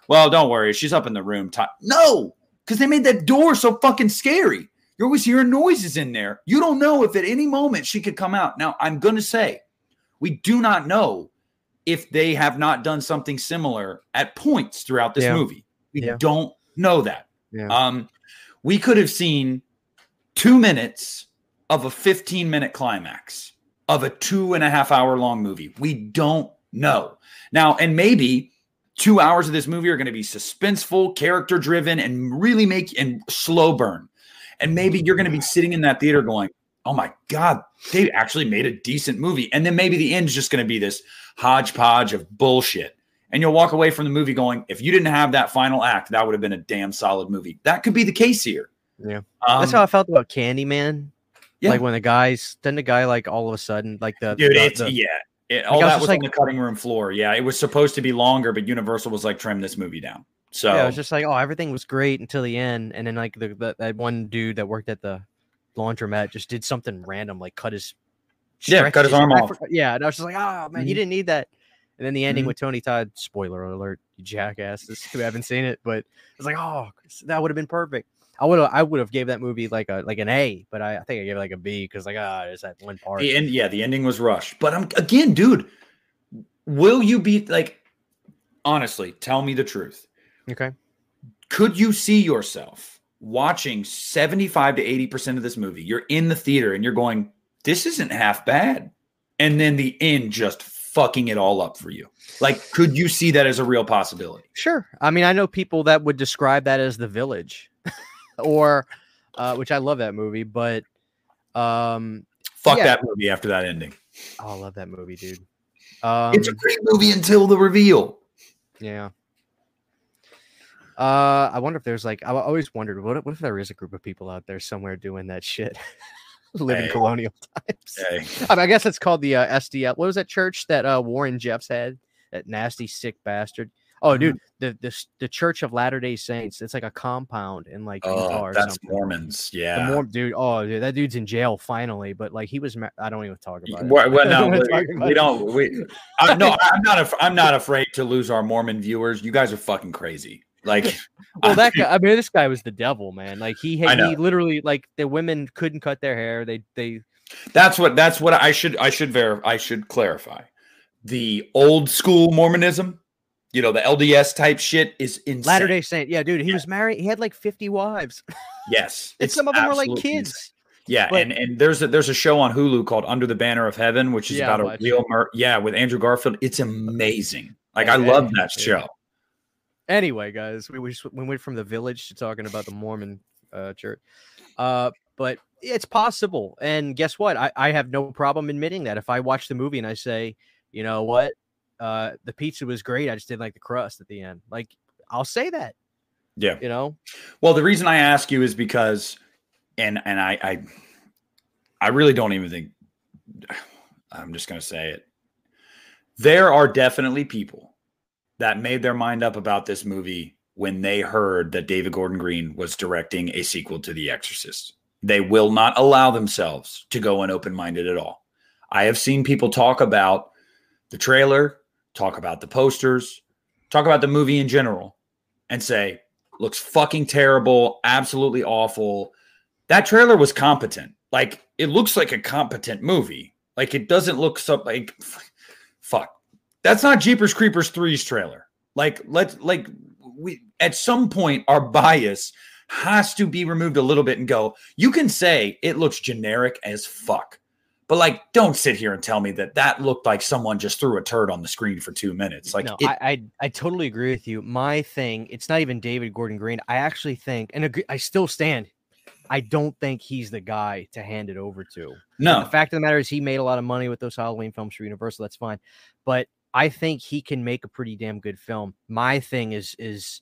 well, don't worry, she's up in the room. T-. No, because they made that door so fucking scary. You're always hearing noises in there. You don't know if at any moment she could come out. Now, I'm going to say, we do not know if they have not done something similar at points throughout this yeah. movie. We yeah. don't know that. Yeah. Um, we could have seen two minutes of a 15 minute climax of a two and a half hour long movie. We don't know. Now, and maybe two hours of this movie are going to be suspenseful, character driven, and really make and slow burn. And maybe you're going to be sitting in that theater going, oh my God, they actually made a decent movie. And then maybe the end's just going to be this hodgepodge of bullshit. And you'll walk away from the movie going, if you didn't have that final act, that would have been a damn solid movie. That could be the case here. Yeah. Um, That's how I felt about Candyman. Yeah. Like when the guys, then the guy, like all of a sudden, like the dude, the, it's the, yeah, it, all that was like, on the cutting room floor. Yeah, it was supposed to be longer, but Universal was like, trim this movie down. So yeah, it was just like, oh, everything was great until the end, and then like the, the that one dude that worked at the laundromat just did something random, like cut his yeah, cut his arm off. Yeah, and I was just like, oh man, mm-hmm. you didn't need that. And then the ending mm-hmm. with Tony Todd, spoiler alert, you jackasses who haven't seen it, but it's like, oh, that would have been perfect. I would have I would have gave that movie like a like an A, but I, I think I gave it like a B because like ah, oh, there's that one part. The end, yeah, the ending was rushed. But I'm again, dude, will you be like honestly, tell me the truth. Okay. Could you see yourself watching 75 to 80% of this movie? You're in the theater and you're going, this isn't half bad. And then the end just fucking it all up for you. Like, could you see that as a real possibility? Sure. I mean, I know people that would describe that as the village, *laughs* or uh, which I love that movie, but um, Fuck Yeah. that movie after that ending. oh, I love that movie, dude. Um, it's a great movie until the reveal. Yeah. Uh, I wonder if there's like I always wondered what if, what if there is a group of people out there somewhere doing that shit, *laughs* living Hey. colonial *laughs* times. Hey, I, mean, I guess it's called the uh, SDL. What was that church that uh, Warren Jeffs had? That nasty sick bastard. Oh, dude, the the the Church of Latter Day Saints. It's like a compound in like oh, that's something. Mormons. The Yeah. Mor- dude, oh, dude, that dude's in jail finally, but like he was. Ma- I don't even talk about it. Well, well, no, we, *laughs* we don't. We, I, no, I'm not. Af- I'm not afraid to lose our Mormon viewers. You guys are fucking crazy. Like, *laughs* Well, that guy. *laughs* I mean, this guy was the devil, man. Like he, had, he literally, like the women couldn't cut their hair. They, they. that's what. That's what I should. I should verify. I should clarify. The old school Mormonism, you know, the LDS type shit is insane. Latter Day Saint. Yeah, dude. He was married. He had like fifty wives. Yes, *laughs* And some of them were like kids. insane. Yeah, But- and and there's a there's a show on Hulu called Under the Banner of Heaven, which is Yeah, about a real mur- yeah with Andrew Garfield. It's amazing. Like Yeah, I love that yeah. show. Anyway, guys, we we, just, we went from the village to talking about the Mormon uh, church. Uh, but it's possible. And guess what? I, I have no problem admitting that. If I watch the movie and I say, you know what, uh, the pizza was great, I just didn't like the crust at the end. Like I'll say that. Yeah. You know. Well, the reason I ask you is because, and and I I, I really don't even think. *sighs* I'm just going to say it. There are definitely people that made their mind up about this movie when they heard that David Gordon Green was directing a sequel to The Exorcist. They will not allow themselves to go in open minded at all. I have seen people talk about the trailer, talk about the posters, talk about the movie in general, and say, looks fucking terrible, absolutely awful. That trailer was competent. Like it looks like a competent movie. Like it doesn't look so like *laughs* fuck. That's not Jeepers Creepers 3's trailer. Like let's like we at some point our bias has to be removed a little bit and go, you can say it looks generic as fuck. But like don't sit here and tell me that that looked like someone just threw a turd on the screen for 2 minutes. Like no, it, I, I I totally agree with you. My thing, it's not even David Gordon Green. I actually think, and agree, I still stand. I don't think he's the guy to hand it over to. no. The fact of the matter is, he made a lot of money with those Halloween films for Universal. That's fine, but I think he can make a pretty damn good film. My thing is is,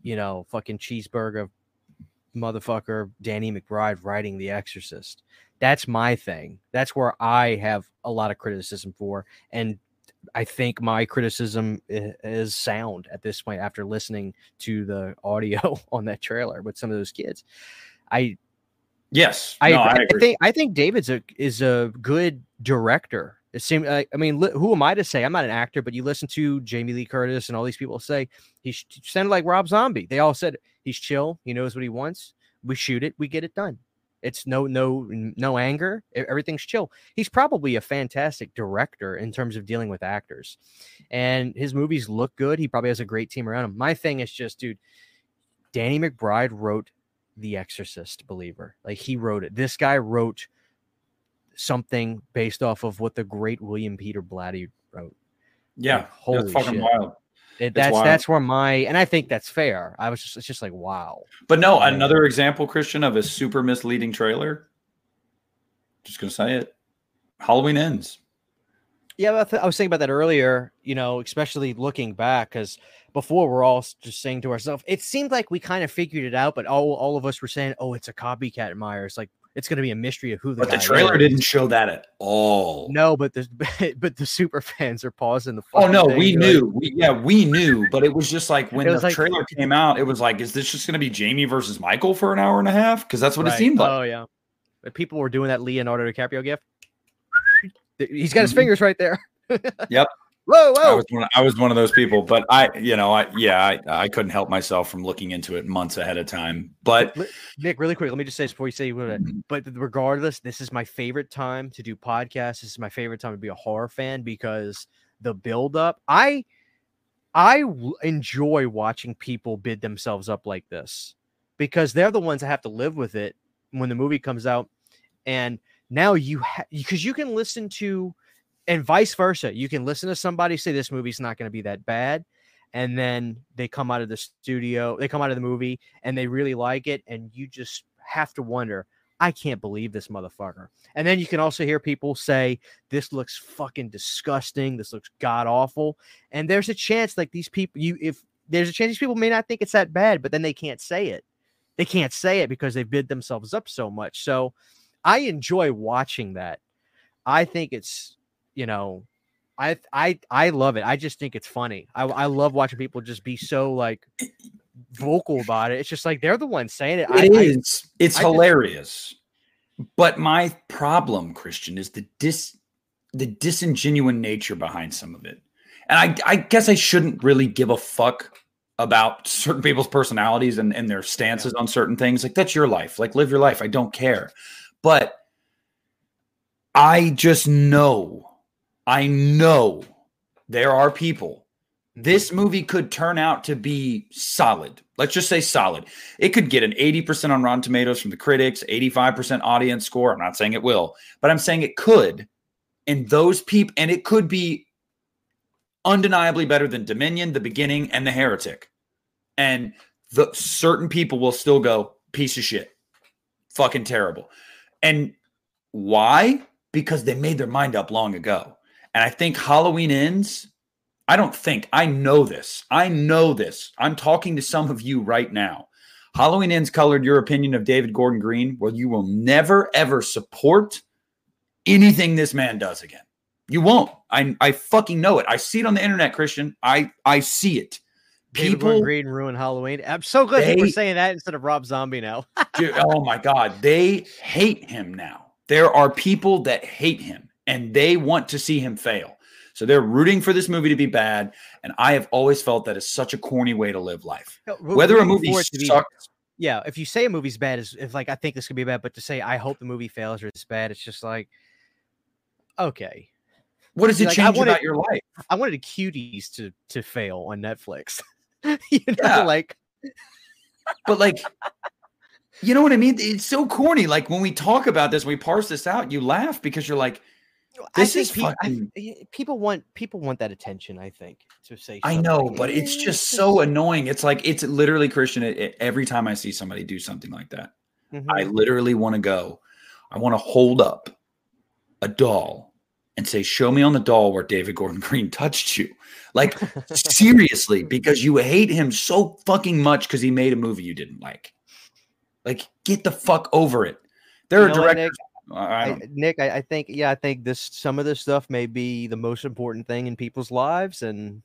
you know, fucking cheeseburger, motherfucker, Danny McBride writing The Exorcist. That's my thing. That's where I have a lot of criticism for, and I think my criticism is sound at this point after listening to the audio *laughs* on that trailer with some of those kids. I Yes. I, no, I, I think I think David's a is a good director. It seems. I, uh, I mean, li- who am I to say? I'm not an actor, but you listen to Jamie Lee Curtis and all these people say he sh- sounded like Rob Zombie. They all said he's chill. He knows what he wants. We shoot it. We get it done. It's no no no anger. Everything's chill. He's probably a fantastic director in terms of dealing with actors, and his movies look good. He probably has a great team around him. My thing is just, dude, Danny McBride wrote The Exorcist believer. Like he wrote it. This guy wrote something based off of what the great William Peter Blatty wrote. yeah. Like, holy that's fucking shit. wild. It, that's wild. that's where my and I think that's fair. I was just it's just like wow. But no, another example, Christian, of a super misleading trailer. Just gonna say it. Halloween ends. Yeah, I, th- I was thinking about that earlier. You know, especially looking back because before we're all just saying to ourselves, it seemed like we kind of figured it out, but all all of us were saying, "Oh, it's a copycat Myers." Like it's going to be a mystery of who the But the trailer is. didn't show that at all. No, but the *laughs* but the super fans are pausing the. Oh no, we They're like, knew. We, yeah, we knew, but it was just like *laughs* when the like- trailer came out, it was like, is this just going to be Jamie versus Michael for an hour and a half? Because that's what it seemed like. Oh yeah, but people were doing that Leonardo DiCaprio gift. *laughs* He's got his Mhm. fingers right there. Yep. Whoa, I was one, I was one of those people, but I, you know, I yeah, I, I couldn't help myself from looking into it months ahead of time. But Nick, really quick, let me just say this before you say. Mhm. But regardless, this is my favorite time to do podcasts. This is my favorite time to be a horror fan because the build up. I, I enjoy watching people bid themselves up like this because they're the ones that have to live with it when the movie comes out. And now you because you can listen to and vice versa. You can listen to somebody say this movie's not going to be that bad, and then they come out of the studio, they come out of the movie, and they really like it, and you just have to wonder, I can't believe this motherfucker. And then you can also hear people say, This looks fucking disgusting. This looks god awful. And there's a chance, like these people, you, if there's a chance these people may not think it's that bad, but then they can't say it. They can't say it because they've bid themselves up so much. So I enjoy watching that. I think it's, you know, I I I love it. I just think it's funny. I I love watching people just be so like vocal about it. It's just like they're the ones saying it. It I, is. I, it's I just- hilarious. but my problem, Christian, is the dis the disingenuous nature behind some of it. And I, I guess I shouldn't really give a fuck about certain people's personalities and, and their stances on certain things. Like that's your life. Like live your life. I don't care. But I just know, I know there are people. This movie could turn out to be solid. Let's just say solid. It could get an 80% on Rotten Tomatoes from the critics, 85% audience score. I'm not saying it will, but I'm saying it could. And those people, and it could be undeniably better than Dominion, The Beginning, and The Heretic. And the certain people will still go, piece of shit. Fucking terrible. And why? Because they made their mind up long ago. And I think Halloween ends. I don't think, I know this. I know this. I'm talking to some of you right now. Halloween ends colored your opinion of David Gordon Green, Well, you will never, ever support anything this man does again. You won't. I, I fucking know it. I see it on the internet, Christian. I, I see it. David Gordon People, Green ruined Halloween. I'm so glad people are They- saying that instead of Rob Zombie now. Dude, oh my God, they hate him now. There are people that hate him and they want to see him fail. So they're rooting for this movie to be bad. And I have always felt that is such a corny way to live life. Whether a movie for to be- sucks, yeah, if you say a movie's bad, is if like I think this could be bad, but to say I hope the movie fails or it's bad, it's just like okay. what does it Like, change wanted- about your life? I wanted cuties to to fail on Netflix. *laughs* you know, Yeah. like But like, you know what I mean? It's so corny. Like when we talk about this, we parse this out, you laugh because you're like, This think is people, fucking- people want people want that attention. I think to say. I know, like, but it's "Eh, just so annoying. It's like, it's literally Christian. It, it- every time I see somebody do something like that, Mhm. I literally want to go, I want to hold up a doll and say, Show me on the doll where David Gordon *laughs* Green touched you. Like, seriously, *laughs* because you hate him so fucking much because he made a movie you didn't like. Like, get the fuck over it. There You are know what, directors. I I, Nick, I, I think yeah, I think this some of this stuff may be the most important thing in people's lives, and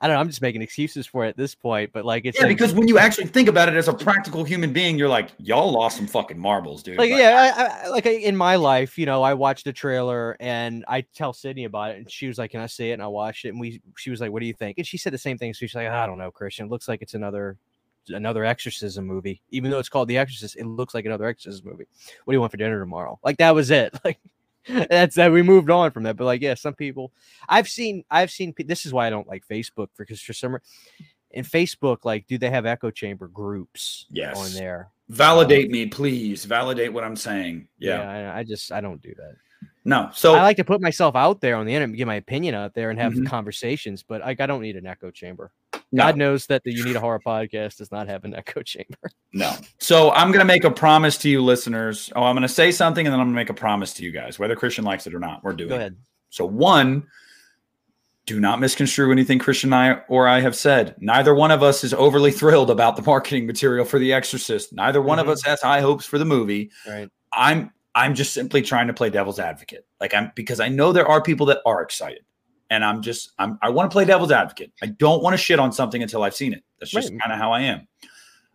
I don't know. I'm just making excuses for it at this point, but like it's yeah, like, because when you actually think about it as a practical human being, you're like, y'all lost some fucking marbles, dude. like Like, yeah, I, I, like I- in my life, you know, I watched the trailer and I tell Sydney about it, and she was like, "Can I see it?" And I watched it, and we she was like, "What do you think?" And she said the same thing. So she's like, "I don't know, Christian. It looks like it's another." Another exorcism movie, even though it's called The Exorcist, it looks like another exorcism movie. What do you want for dinner tomorrow? Like that was it. *laughs* Like that's that. We moved on from that, but like, yeah, some people I've seen, I've seen. This is why I don't like Facebook because for some, in Facebook, like, do they have echo chamber groups yes on there? validate me, please. Validate what I'm saying. Yeah. I, I just I don't do that. No. So I like to put myself out there on the internet, get my opinion out there, and have Mhm. conversations. But like, I don't need an echo chamber. No. God knows that the You Need a Horror podcast does not have an echo chamber. No. So I'm going to make a promise to you, listeners. Oh, I'm going to say something and then I'm going to make a promise to you guys, whether Christian likes it or not. We're doing Go it. ahead. So, one, do not misconstrue anything Christian and I or I have said. Neither one of us is overly thrilled about the marketing material for The Exorcist. Neither one of Mhm. us has high hopes for the movie. Right. I'm I'm just simply trying to play devil's advocate. Like I'm because I know there are people that are excited. And I'm just I'm I want to play devil's advocate. I don't want to shit on something until I've seen it. That's just Right. kind of how I am.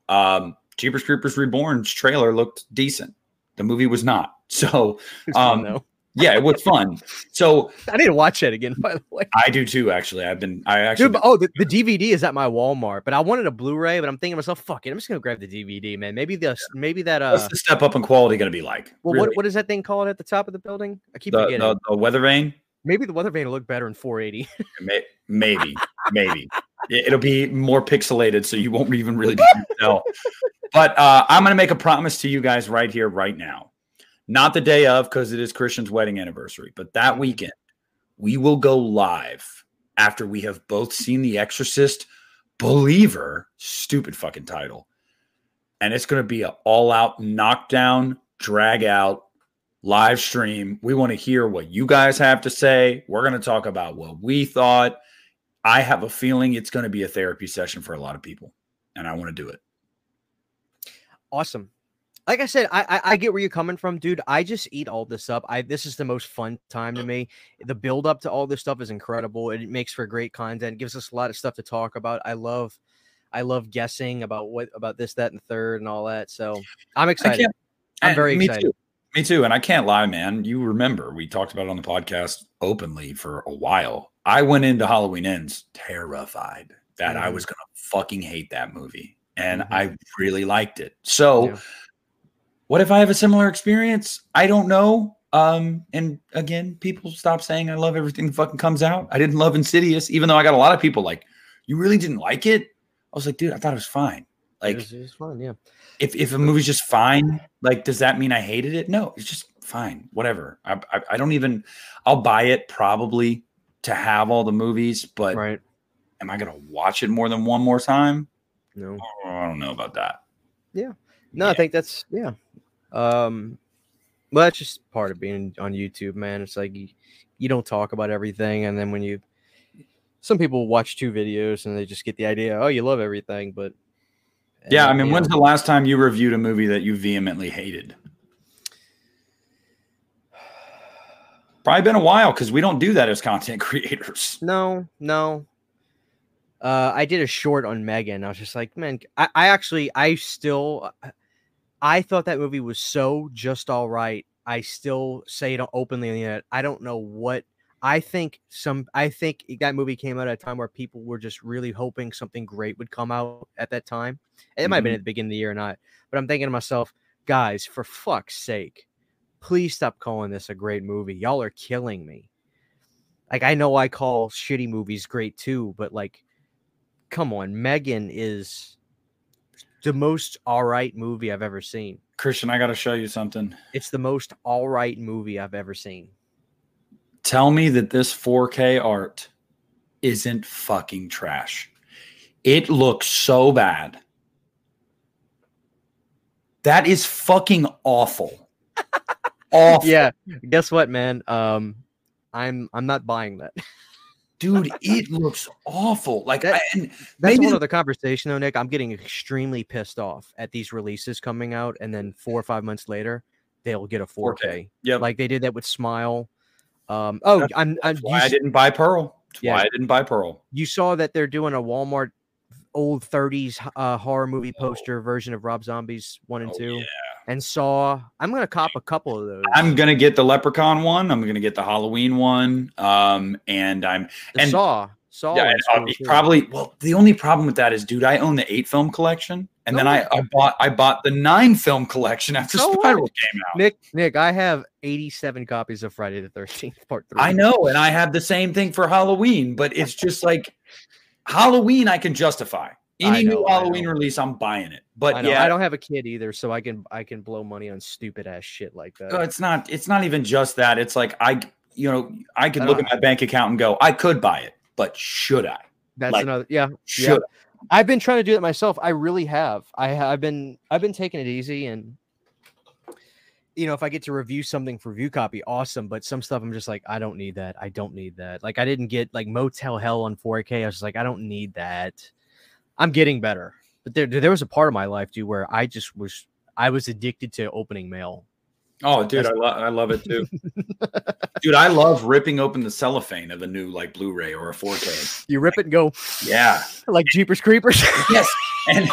Um Jeepers Creepers Reborn's trailer looked decent. The movie was not. *laughs* So fun, *laughs* Um, yeah, it was fun. So *laughs* I need to watch that again. By the way, I do too, actually. I've been I actually dude. Oh, the, the DVD is at my Walmart, but I wanted a Blu-ray. But I'm thinking to myself, fuck it, I'm just gonna grab the DVD, man. Maybe the maybe that uh, what's the step up in quality gonna be like? well, Really? what what is that thing called at the top of the building? I keep the, forgetting. the, the weather vane? Maybe the weather vane will look better in 480. *laughs* Maybe, maybe It- it'll be more pixelated, so you won't even really be able to tell. *laughs* But uh, I'm going to make a promise to you guys right here, right now. Not the day of, because it is Christian's wedding anniversary, but that weekend, we will go live after we have both seen The Exorcist Believer, stupid fucking title. And it's going to be an all out knockdown, drag out live stream. We want to hear what you guys have to say. We're going to talk about what we thought. I have a feeling it's going to be a therapy session for a lot of people, and I want to do it. Awesome. Like I said, I, I, I get where you're coming from, dude. I just eat all this up. I this is the most fun time to me. The build up to all this stuff is incredible. It makes for great content. gives us a lot of stuff to talk about. I love, I love guessing about what about this, that, and third, and all that. So I'm excited. I'm very me excited. Too. Me too. And I can't lie, man. You remember we talked about it on the podcast openly for a while. I went into Halloween Ends terrified that I Mhm. was gonna fucking hate that movie. And Mhm. I really liked it. So Yeah. what if I have a similar experience? I don't know. Um, and again, people stop saying I love everything that fucking comes out. I didn't love Insidious, even though I got a lot of people like, you really didn't like it? I was like, dude, I thought it was fine. Like it was, fun. Yeah. if if a movie's just fine, like does that mean I hated it? No, it's just fine. Whatever. I I, I don't even. I'll buy it probably to have all the movies, but Right. am I gonna watch it more than one more time? No. Oh, I don't know about that. Yeah. No, Yeah. I think that's yeah. Um, well, that's just part of being on YouTube, man. It's like you, you don't talk about everything, and then when you, some people watch two videos and they just get the idea, oh, you love everything, but Yeah, I mean, when's know, the last time you reviewed a movie that you vehemently hated? Probably been a while because we don't do that as content *laughs* creators. no, no. Uh, I did a short on Megan. I was just like, man, I, I actually, I still, I thought that movie was so just all right. I still say it openly on the internet. I don't know what I think some I think that movie came out at a time where people were just really hoping something great would come out at that time. It might have been Mhm. at the beginning of the year or not. But I'm thinking to myself, guys, for fuck's sake, please stop calling this a great movie. Y'all are killing me. Like I know I call shitty movies great too, but like come on, Megan is the most all right movie I've ever seen. Christian, I got to show you something. It's the most all right movie I've ever seen. Tell me that this 4K art isn't fucking trash. It looks so bad. That is fucking awful. *laughs* awful. Yeah, guess what, man? Um, I'm I'm not buying that. *laughs* Dude, it looks awful. Like, That- I, and That's maybe one the- other conversation, though, Nick. I'm getting extremely pissed off at these releases coming out, and then four or five months later, they'll get a 4K. 4K. Yep. Like they did that with Smile. Um, oh, That's- I'm, I'm That's why I didn't buy Pearl. That's Yeah. why I didn't buy Pearl. you saw that they're doing a Walmart old 30s uh, horror movie poster version of Rob Zombie's one and Oh, two, yeah. and Saw. I'm gonna cop a couple of those. I'm gonna get the Leprechaun one. I'm gonna get the Halloween one. Um, and I'm the and- Saw. Saw. yeah, and I'll cool, be too. probably well. The only problem with that is, dude, I own the eight film collection, and then Oh. I, I bought I bought the nine film collection *laughs* after So what? Came out. Nick. Nick, I have 87 copies of Friday the 13th Part Three. I know, and I have the same thing for Halloween, but it's just like Halloween. I can justify any I new Halloween release. I'm buying it, but I know. yeah, I don't have a kid either, so I can I can blow money on stupid ass shit like that. No, it's not. It's not even just that. It's like I, you know, I could I look uh. at my bank account and go, I could buy it, but should I? That's like, another. Yeah, Should I've been trying to do that myself. I really have. I have been I've been taking it easy and you know, if I get to review something for view copy, awesome. But some stuff I'm just like, I don't need that. I don't need that. Like I didn't get like Motel Hell on 4K. I was just like, I don't need that. I'm getting better. But there there was a part of my life, dude, where I just was I was addicted to opening mail. Oh, dude, I, lo- I love it too. *laughs* dude, I love ripping open the cellophane of a new like Blu-ray or a 4K. You rip it and go Yeah. like Jeepers Creepers. *laughs* Yes. And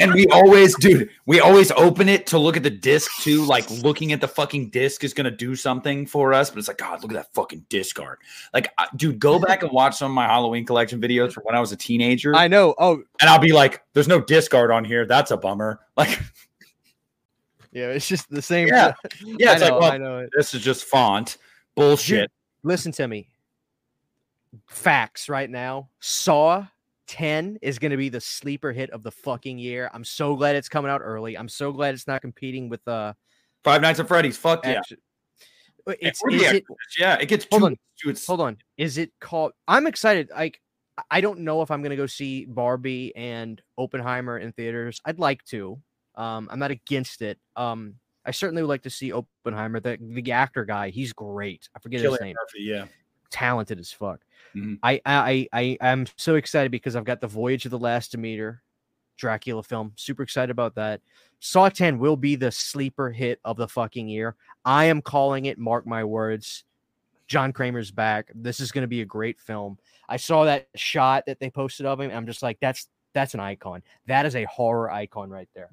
and we always, dude, we always open it to look at the disc too. Like looking at the fucking disc is gonna do something for us, but it's like, God, look at that fucking disc art. Like, I- dude, go back and watch some of my Halloween collection videos from when I was a teenager. I know. Oh, and I'll be like, "There's no disc art on here. That's a bummer." Like, yeah, it's just the same. Yeah. *laughs* yeah, I it's know, like, well, I know it. this is just font bullshit. listen to me. Facts right now. Saw 10 is going to be the sleeper hit of the fucking year. I'm so glad it's coming out early. I'm so glad it's not competing with uh Five Nights at Freddy's. Fuck yeah. action- Uh, It's is it Yeah, it gets Hold two on. to its hold on. Is it called I'm excited. Like I don't know if I'm gonna go see Barbie and Oppenheimer in theaters. I'd like to. Um, I'm not against it. Um, I certainly would like to see Oppenheimer. The the actor guy, he's great. I forget his name. Murphy, yeah. Talented as fuck. Mhm. I, I I I am so excited because I've got the Voyage of the Last Demeter, Dracula film. Super excited about that. Saw 10 will be the sleeper hit of the fucking year. I am calling it. Mark my words. John Kramer's back. This is going to be a great film. I saw that shot that they posted of him. And I'm just like, that's that's an icon. That is a horror icon right there.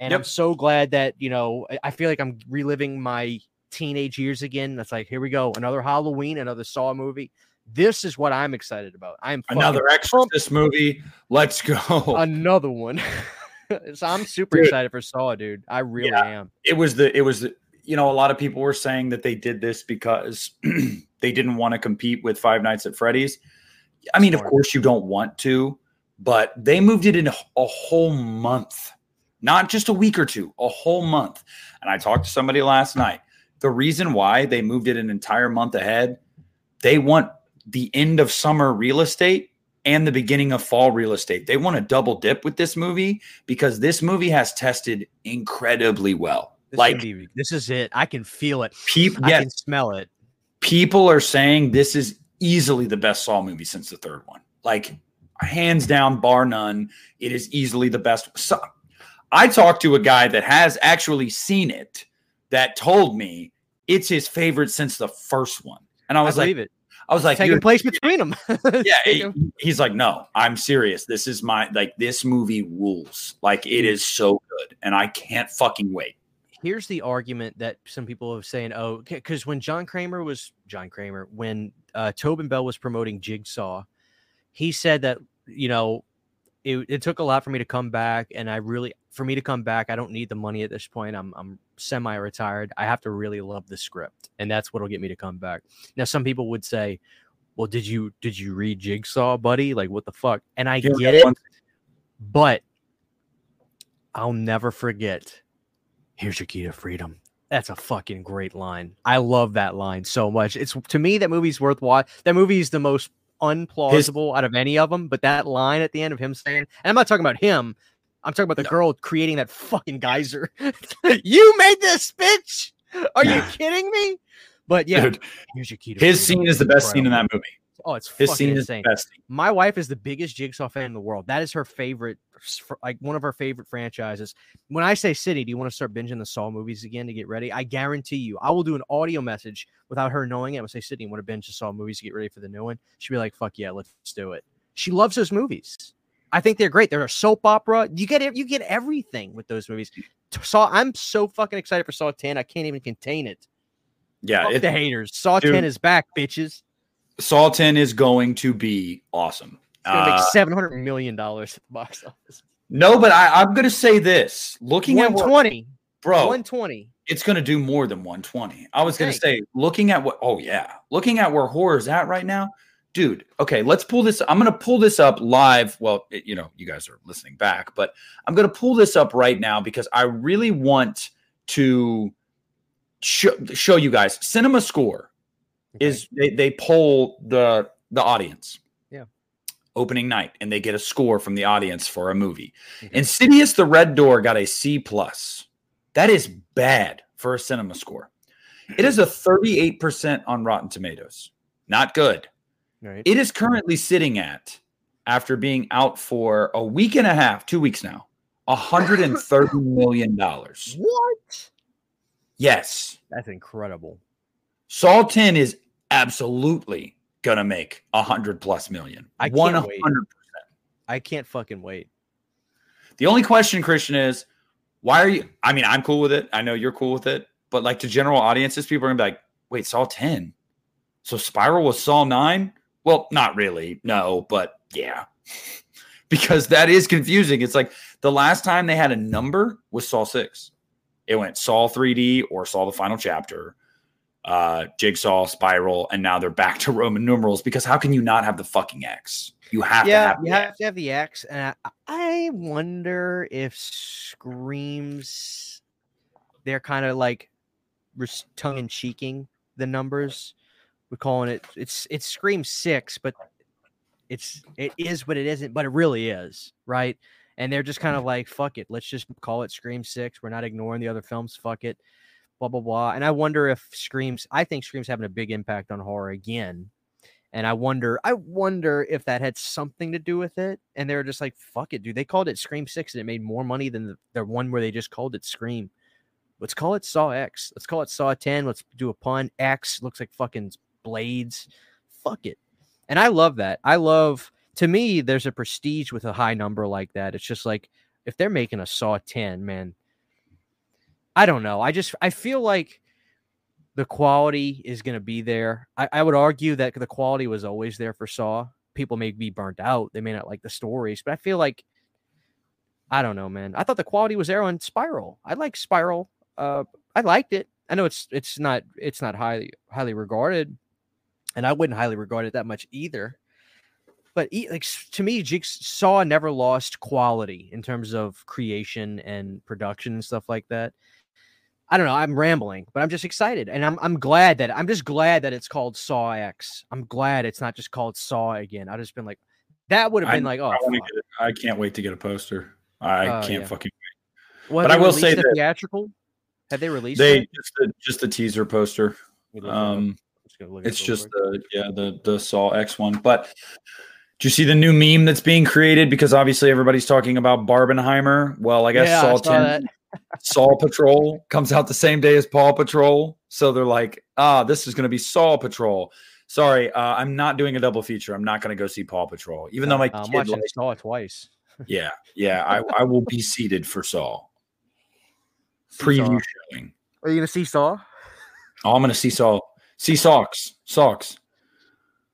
And I'm so glad that you know. I- feel like I'm reliving my teenage years again. That's like, here we go, another Halloween, another Saw movie. This is what I'm excited about. I'm Another Exorcist movie. Let's go. *laughs* another one. *laughs* so I'm super Dude. excited for Saw, dude. I really Yeah. am. it was the it was the, you know a lot of people were saying that they did this because *clears throat* they didn't want to compete with Five Nights at Freddy's. I mean, of course you don't want to, but they moved it in a, a whole month, not just a week or two, a whole month. And I talked to somebody last night. The reason why they moved it an entire month ahead, they want the end of summer real estate and the beginning of fall real estate. They want to double dip with this movie because this movie has tested incredibly well. This, like be- this is it. I can feel it. people, I yes, can smell it. people are saying this is easily the best Saw movie since the third one. Like hands down, bar none. It is easily the best. So, I talked to a guy that has actually seen it that told me it's his favorite since the first one, and I I was like, it. I was like, Taking "You're place between them. *laughs* yeah he- he's like no i'm serious. This is my like this movie rules. Like it is so good and i can't fucking wait. Here's the argument that some people have saying, oh, because when John Kramer was John Kramer, when uh, Tobin Bell was promoting Jigsaw, he said that you know it, it took a lot for me to come back, and I really for me to come back, I don't need the money at this point. I'm I'm semi-retired. I have to really love the script, and that's what'll get me to come back. Now, some people would say, "Well, did you did you read Jigsaw, buddy? Like, what the fuck?" And I Yeah, get it, one- but I'll never forget. Here's your key to freedom. That's a fucking great line. I love that line so much. It's to me that movie's worth watch. That movie is the most unplausible out of any of them. But that line at the end of him saying, and I'm not talking about him. I'm talking about the No. girl creating that fucking geyser. *laughs* you made this, bitch. Are you kidding me? But yeah, Dude, here's your key to his scene is the best scene in that movie. Oh, it's his fucking scene is insane. the best my wife is the biggest jigsaw fan in the world. That is her favorite like one of her favorite franchises. When i say city do you want to start binging the saw movies again to get ready? I guarantee you i will do an audio message without her knowing it. I will say sydney want to binge the saw movies to get ready for the new one? She'd be like fuck yeah let's do it. She loves those movies i think they're great they're a soap opera you get you get everything with those movies. Saw i'm so fucking excited for saw 10 i can't even contain it. Yeah Fuck it, the haters saw dude. 10 is back bitches. Saw 10 is going to be awesome. It's gonna Uh, make 700 million dollars at the box office. No but I, i'm gonna say this looking at what, 120 bro 120 it's going to do more than 120. I was going to say, looking at what, oh, yeah, looking at where horror is at right now, dude. Okay, let's pull this. I'm going to pull this up live. Well, it- you know, you guys are listening back, but I'm going to pull this up right now because I really want to show, show you guys. Cinema Score is they, they poll the the audience. Yeah. Opening night, and they get a score from the audience for a movie. Okay. Insidious: The Red Door got a C plus. That is bad for a cinema score. It is a 38% on Rotten Tomatoes. Not good. Right It is currently sitting at, after being out for a week and a half, two weeks now, $130 *laughs* million. what Yes. that's incredible Saw 10 is absolutely going to make a 100 plus million. I can't 100%. wait. i can't fucking wait The only question, Christian, is why are you? I mean, I'm cool with it. I know you're cool with it, but like to general audiences, people are gonna be like, "Wait, Saw 10? So Spiral was Saw 9? Well, not really, no, but yeah, *laughs* because that is confusing. It's like the last time they had a number was Saw 6. It went Saw 3D or Saw the Final Chapter, uh, Jigsaw, Spiral, and now they're back *laughs* to Roman numerals. Because how can you not have the fucking X? You have to yeah have. you the have to have the x and I, I wonder if screams they're kind of like tongue-in-cheeking the numbers. We're calling it it's it's Scream Six, but it's it is what it isn't, but it really is, right? And they're just kind of like, fuck it, let's just call it Scream Six. We're not ignoring the other films. Fuck it, blah blah blah. And I wonder if Screams. I think Scream's having a big impact on horror again. And I wonder, I wonder if that had something to do with it. And they were just like, fuck it, dude. They called it Scream Six, and it made more money than the, the one where they just called it Scream. Let's call it Saw X. Let's call it Saw 10. Let's do a pun. X looks like fucking blades. Fuck it. And I love that. I love to me, there's a prestige with a high number like that. It's just like if they're making a Saw 10, man. I don't know. I just I feel like the quality is going to be there. I, I would argue that the quality was always there for Saw. People may be burnt out. They may not like the stories, but I feel like I don't know, man. I thought the quality was there on Spiral. I like Spiral. Uh, I liked it. I know it's it's not it's not highly highly regarded, and I wouldn't highly regard it that much either. But like to me, Jigsaw never lost quality in terms of creation and production and stuff like that. I don't know. I'm rambling, but I'm just excited, and I'm I'm glad that I'm just glad that it's called Saw X. I'm glad it's not just called Saw again. I've just been like, that would have been I, like, oh, I, can't wait to get a poster. I uh, can't yeah. fucking wait. Well, but I will say that theatrical. Have they released? They just a, just a teaser poster. Um, it's just the yeah the the Saw X one. But do you see the new meme that's being created? Because obviously everybody's talking about Barbenheimer. Well, I guess yeah, Saw I Ten *laughs* Saw Patrol comes out the same day as Paw Patrol. So they're like, ah, this is going to be Saw Patrol. Sorry, uh, I'm not doing a double feature. I'm not going to go see Paw Patrol, even though my I'm kid watching likes- Saw twice. *laughs* yeah, yeah, I, I will be seated for Saw preview showing. Are you going to see Saw? Oh, I'm going to see Saw. See socks, socks.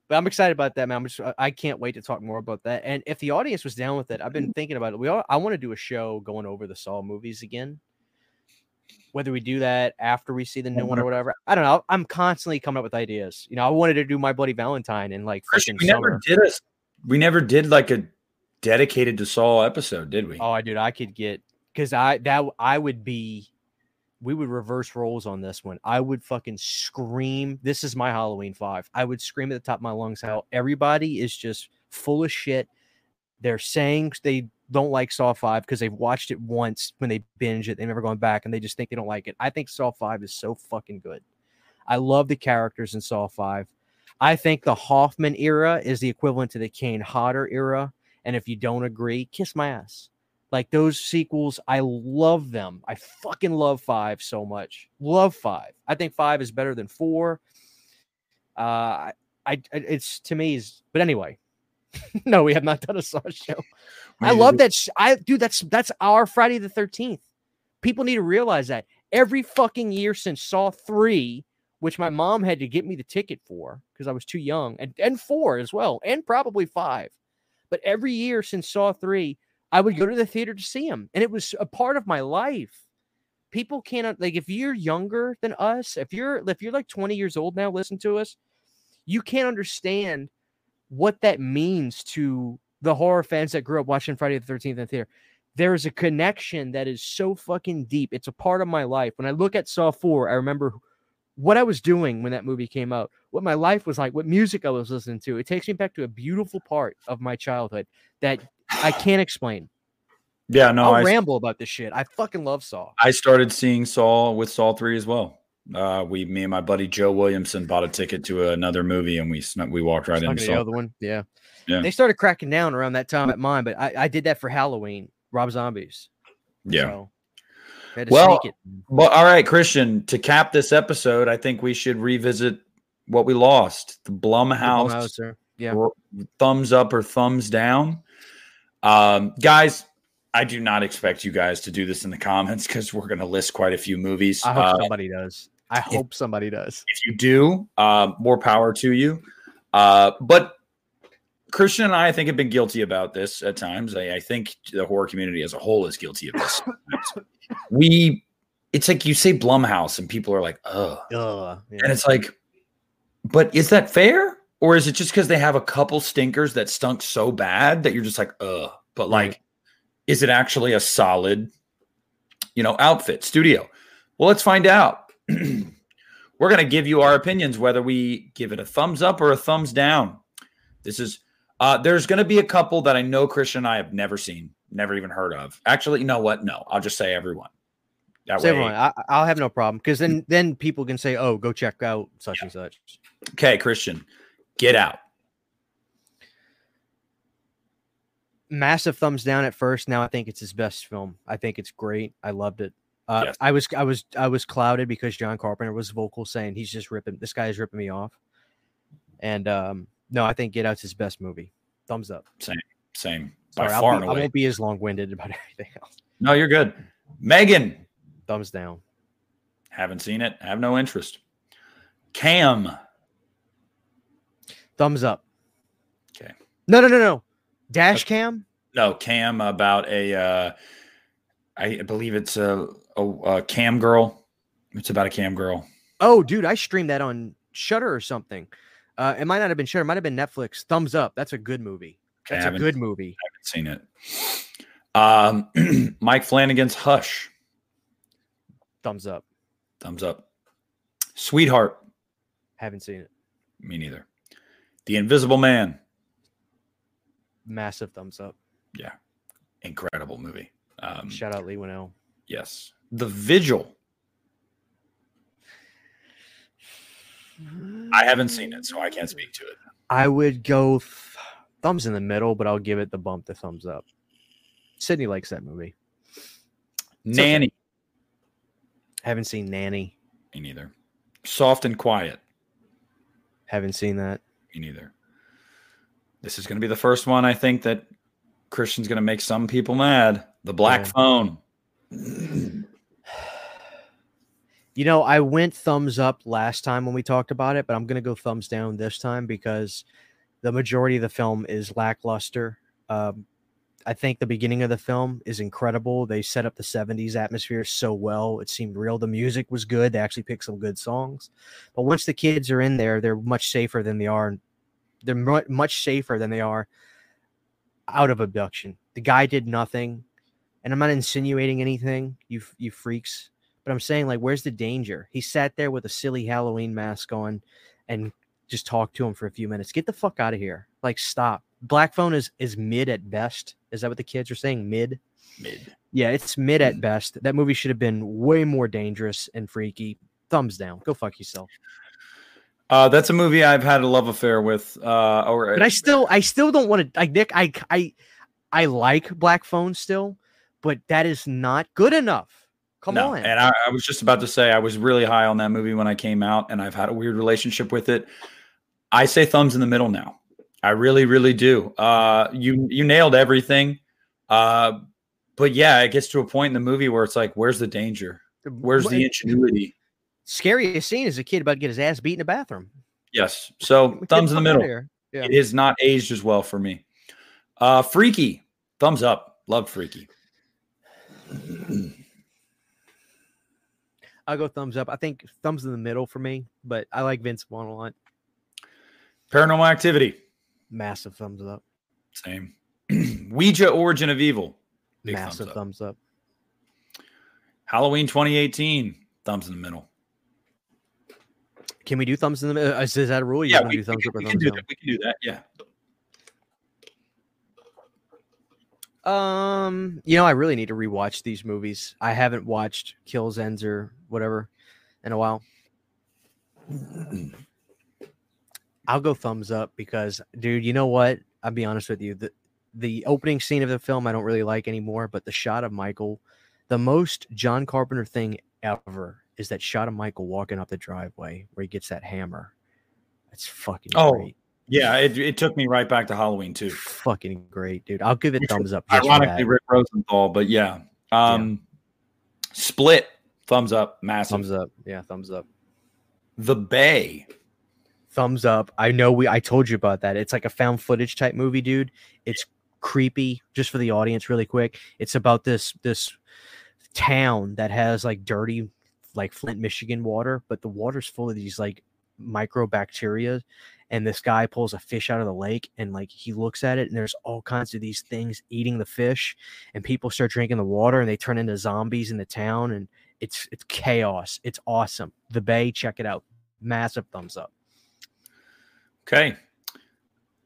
But I'm excited about that, man. I'm just, I can't wait to talk more about that. And if the audience was down with it, I've been thinking about it. We all, I want to do a show going over the Saw movies again. Whether we do that after we see the new one or whatever, I don't know. I'm constantly coming up with ideas. You know, I wanted to do my Bloody Valentine in like we never did a, we never did like a dedicated to Saw episode, did we? Oh, I dude, I could get because I that I would be we would reverse roles on this one. I would fucking scream. This is my Halloween five. I would scream at the top of my lungs how everybody is just full of shit. They're saying they don't like Saw 5 because they've watched it once when they binge it. They've never gone back and they just think they don't like it. I think Saw 5 is so fucking good. I love the characters in Saw 5. I think the Hoffman era is the equivalent to the Kane Hodder era. And if you don't agree, kiss my ass. Like those sequels, I love them. I fucking love five so much. Love five. I think five is better than four. Uh, I, I it's to me is, but anyway, *laughs* no, we have not done a Saw show. *laughs* I love that. Sh- I dude, that's that's our Friday the Thirteenth. People need to realize that every fucking year since Saw three, which my mom had to get me the ticket for because I was too young, and and four as well, and probably five. But every year since Saw three, I would go to the theater to see him, and it was a part of my life. People cannot like if you're younger than us, if you're if you're like 20 years old now, listen to us, you can't understand what that means to the horror fans that grew up watching Friday the 13th in the theater. There is a connection that is so fucking deep. It's a part of my life. When I look at Saw 4, I remember what I was doing when that movie came out, what my life was like, what music I was listening to. It takes me back to a beautiful part of my childhood that I can't explain. Yeah, no, I'll I ramble about this shit. I fucking love Saw. I started seeing Saw with Saw three as well. Uh, we, me and my buddy Joe Williamson bought a ticket to another movie, and we snuck, we walked right in. The other one, yeah. yeah. They started cracking down around that time at mine, but I, I did that for Halloween. Rob Zombies. Yeah. So, well, well, all right, Christian. To cap this episode, I think we should revisit what we lost. The Blumhouse, Blumhouse yeah. thumbs up or thumbs down. Um, guys, I do not expect you guys to do this in the comments because we're going to list quite a few movies. I hope uh, somebody does. I hope if, somebody does. If you do, uh, more power to you. Uh, but Christian and I, I think, have been guilty about this at times. I, I think the horror community as a whole is guilty of this. *laughs* we, it's like you say Blumhouse, and people are like, "Oh," yeah. and it's like, but is that fair? Or is it just because they have a couple stinkers that stunk so bad that you're just like, ugh? But like, right. is it actually a solid, you know, outfit studio? Well, let's find out. *clears throat* we're going to give you our opinions whether we give it a thumbs up or a thumbs down. This is uh there's going to be a couple that I know Christian and I have never seen, never even heard of. Actually, you know what? No, I'll just say everyone. That Say way. everyone, I, I'll have no problem because then then people can say, "Oh, go check out such and such." Okay, Christian, get out. Massive thumbs down at first. Now I think it's his best film. I think it's great. I loved it. Uh, Yes. I was I was I was clouded because John Carpenter was vocal saying he's just ripping this guy is ripping me off. And um, no, I think Get Out's his best movie. Thumbs up. Same Sorry, by far be- I won't be as long winded about *laughs* everything else. No, you're good. Megan, Thumbs down. haven't seen it. Have no interest. Cam, Thumbs up. Okay. No, no, no, no. Dash cam. no, Cam about a. Uh, I believe it's a, a, a cam girl. It's about a cam girl. Oh, dude, I streamed that on Shudder or something. Uh, it might not have been Shudder. It might have been Netflix. Thumbs up. That's a good movie. That's a good movie. I haven't seen it. Um, *clears throat* Mike Flanagan's Hush. Thumbs up. Thumbs up. Sweetheart. Haven't seen it. Me neither. The Invisible Man. Massive thumbs up. Yeah. Incredible movie. Um, Shout out Leigh Whannell. yes. The Vigil. I haven't seen it, so I can't speak to it. I would go th- thumbs in the middle, but I'll give it the bump, the thumbs up. Sydney likes that movie. It's okay. Nanny. Haven't seen Nanny. Me neither. Soft and Quiet. Haven't seen that. Me neither. This is going to be the first one I think that Christian's going to make some people mad. The Black Yeah. Phone. You know, I went thumbs up last time when we talked about it, but I'm going to go thumbs down this time because the majority of the film is lackluster. Um, I think the beginning of the film is incredible. They set up the 70s atmosphere so well. It seemed real. The music was good. They actually picked some good songs. But once the kids are in there, they're much safer than they are. They're much safer than they are out of abduction. The guy did nothing. And I'm not insinuating anything, you you freaks. But I'm saying, like, where's the danger? He sat there with a silly Halloween mask on and just talked to him for a few minutes. Get the fuck out of here. Like, stop. Black Phone is is mid at best. Is that what the kids are saying? Mid? Mid. Yeah, it's mid at mm. best. That movie should have been way more dangerous and freaky. Thumbs down. Go fuck yourself. Uh, that's a movie I've had a love affair with. Uh, or But I still I still don't want to like Nick, I I I like Black Phone still, but that is not good enough. Come no, on. and I, I was just about to say I was really high on that movie when I came out, and I've had a weird relationship with it. I say thumbs in the middle now. I really, really do. Uh, you you nailed everything. Uh, but yeah, it gets to a point in the movie where it's like, where's the danger? Where's the ingenuity? Scariest scene is a kid about to get his ass beat in the bathroom. Yes. So thumbs in the middle. Yeah. It is not aged as well for me. Uh, Freaky, thumbs up. Love Freaky. *clears throat* I'll go thumbs up. I think thumbs in the middle for me, but I like Vince Vaughn a lot. Paranormal Activity, Massive thumbs up. same. *clears throat* Ouija, Origin of Evil, Massive thumbs up. thumbs up. Halloween 2018, thumbs in the middle. Can we do thumbs in the middle? Is, is that a rule? You Yeah, we, do thumbs we, up or we can thumbs do down? that. We can do that. Yeah. Um, you know, I really need to rewatch these movies. I haven't watched Kills Ends or whatever in a while. *clears throat* I'll go thumbs up because, dude, you know what? I'll be honest with you. The the opening scene of the film I don't really like anymore, but the shot of Michael, the most John Carpenter thing ever is that shot of Michael walking up the driveway where he gets that hammer. That's fucking Oh, great. Yeah. It, it took me right back to Halloween, too. Fucking great, dude. I'll give it Which thumbs up. Ironically. Rick Rosenthal, but yeah. Um, Split, thumbs up. Massive. thumbs up. Yeah, thumbs up. The Bay. thumbs up. I know we I told you about that. It's like a found footage type movie, dude. It's creepy just for the audience really quick. It's about this this town that has like dirty like Flint, Michigan water, but the water's full of these like microbacteria and this guy pulls a fish out of the lake and like he looks at it and there's all kinds of these things eating the fish and people start drinking the water and they turn into zombies in the town and It's it's chaos. It's awesome. The Bay, check it out. Massive thumbs up. Okay.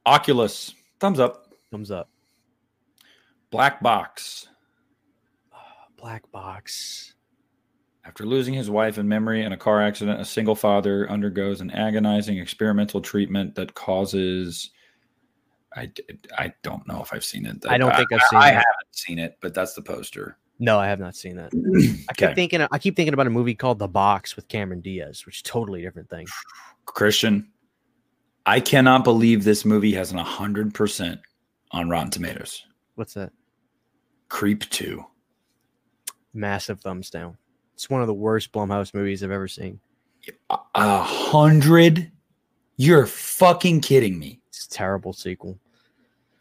Oculus, thumbs up. Thumbs up. Black Box. Black box. After losing his wife and memory in a car accident, a single father undergoes an agonizing experimental treatment that causes—I don't know if I've seen it. I don't think I've seen I, I it. haven't seen it, but that's the poster. No, I have not seen that. *clears throat* I keep Okay. thinking I keep thinking about a movie called The Box with Cameron Diaz, which is totally different thing. Christian, I cannot believe this movie has an 100% on Rotten Tomatoes. What's that? Creep 2. Massive thumbs down. It's one of the worst Blumhouse movies I've ever seen. A- hundred? You're fucking kidding me. It's a terrible sequel.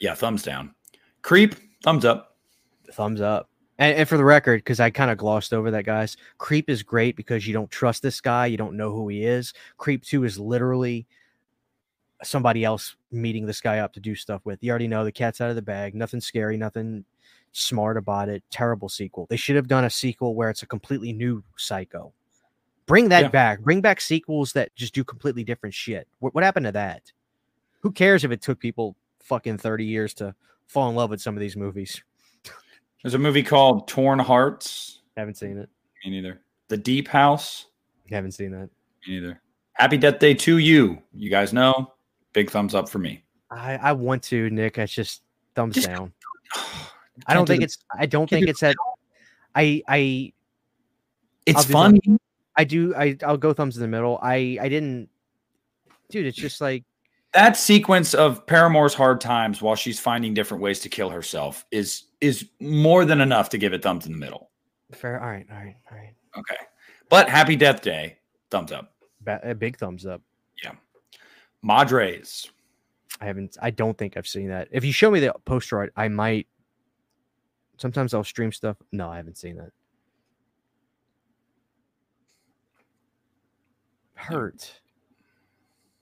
Yeah, thumbs down. Creep, thumbs up. Thumbs up. And, and for the record, because I kind of glossed over that, guys, Creep is great because you don't trust this guy. You don't know who he is. Creep 2 is literally somebody else meeting this guy up to do stuff with. You already know the cat's out of the bag. Nothing scary, nothing smart about it. Terrible sequel. They should have done a sequel where it's a completely new psycho. Bring that Yeah. back. Bring back sequels that just do completely different shit. What, what happened to that? Who cares if it took people fucking 30 years to fall in love with some of these movies? There's a movie called Torn Hearts. Haven't seen it. Me neither. The Deep House. Haven't seen that. Me neither. Happy Death Day 2U. You guys know. Big thumbs up for me. I, I want to, Nick. It's just thumbs Just- down. *sighs* *sighs* I don't do think the- it's. I don't think do it's that. I I It's funny. I do. I I'll go thumbs in the middle. I I didn't, dude. It's just like That sequence of Paramore's hard times while she's finding different ways to kill herself is is more than enough to give it thumbs in the middle. fair. All right, all right, all right. Okay. But Happy Death Day, thumbs up. Ba- a big thumbs up. Yeah. Madres. I haven't. I don't think I've seen that. If you show me the poster art, I might. Sometimes I'll stream stuff. No, I haven't seen that. Hurt.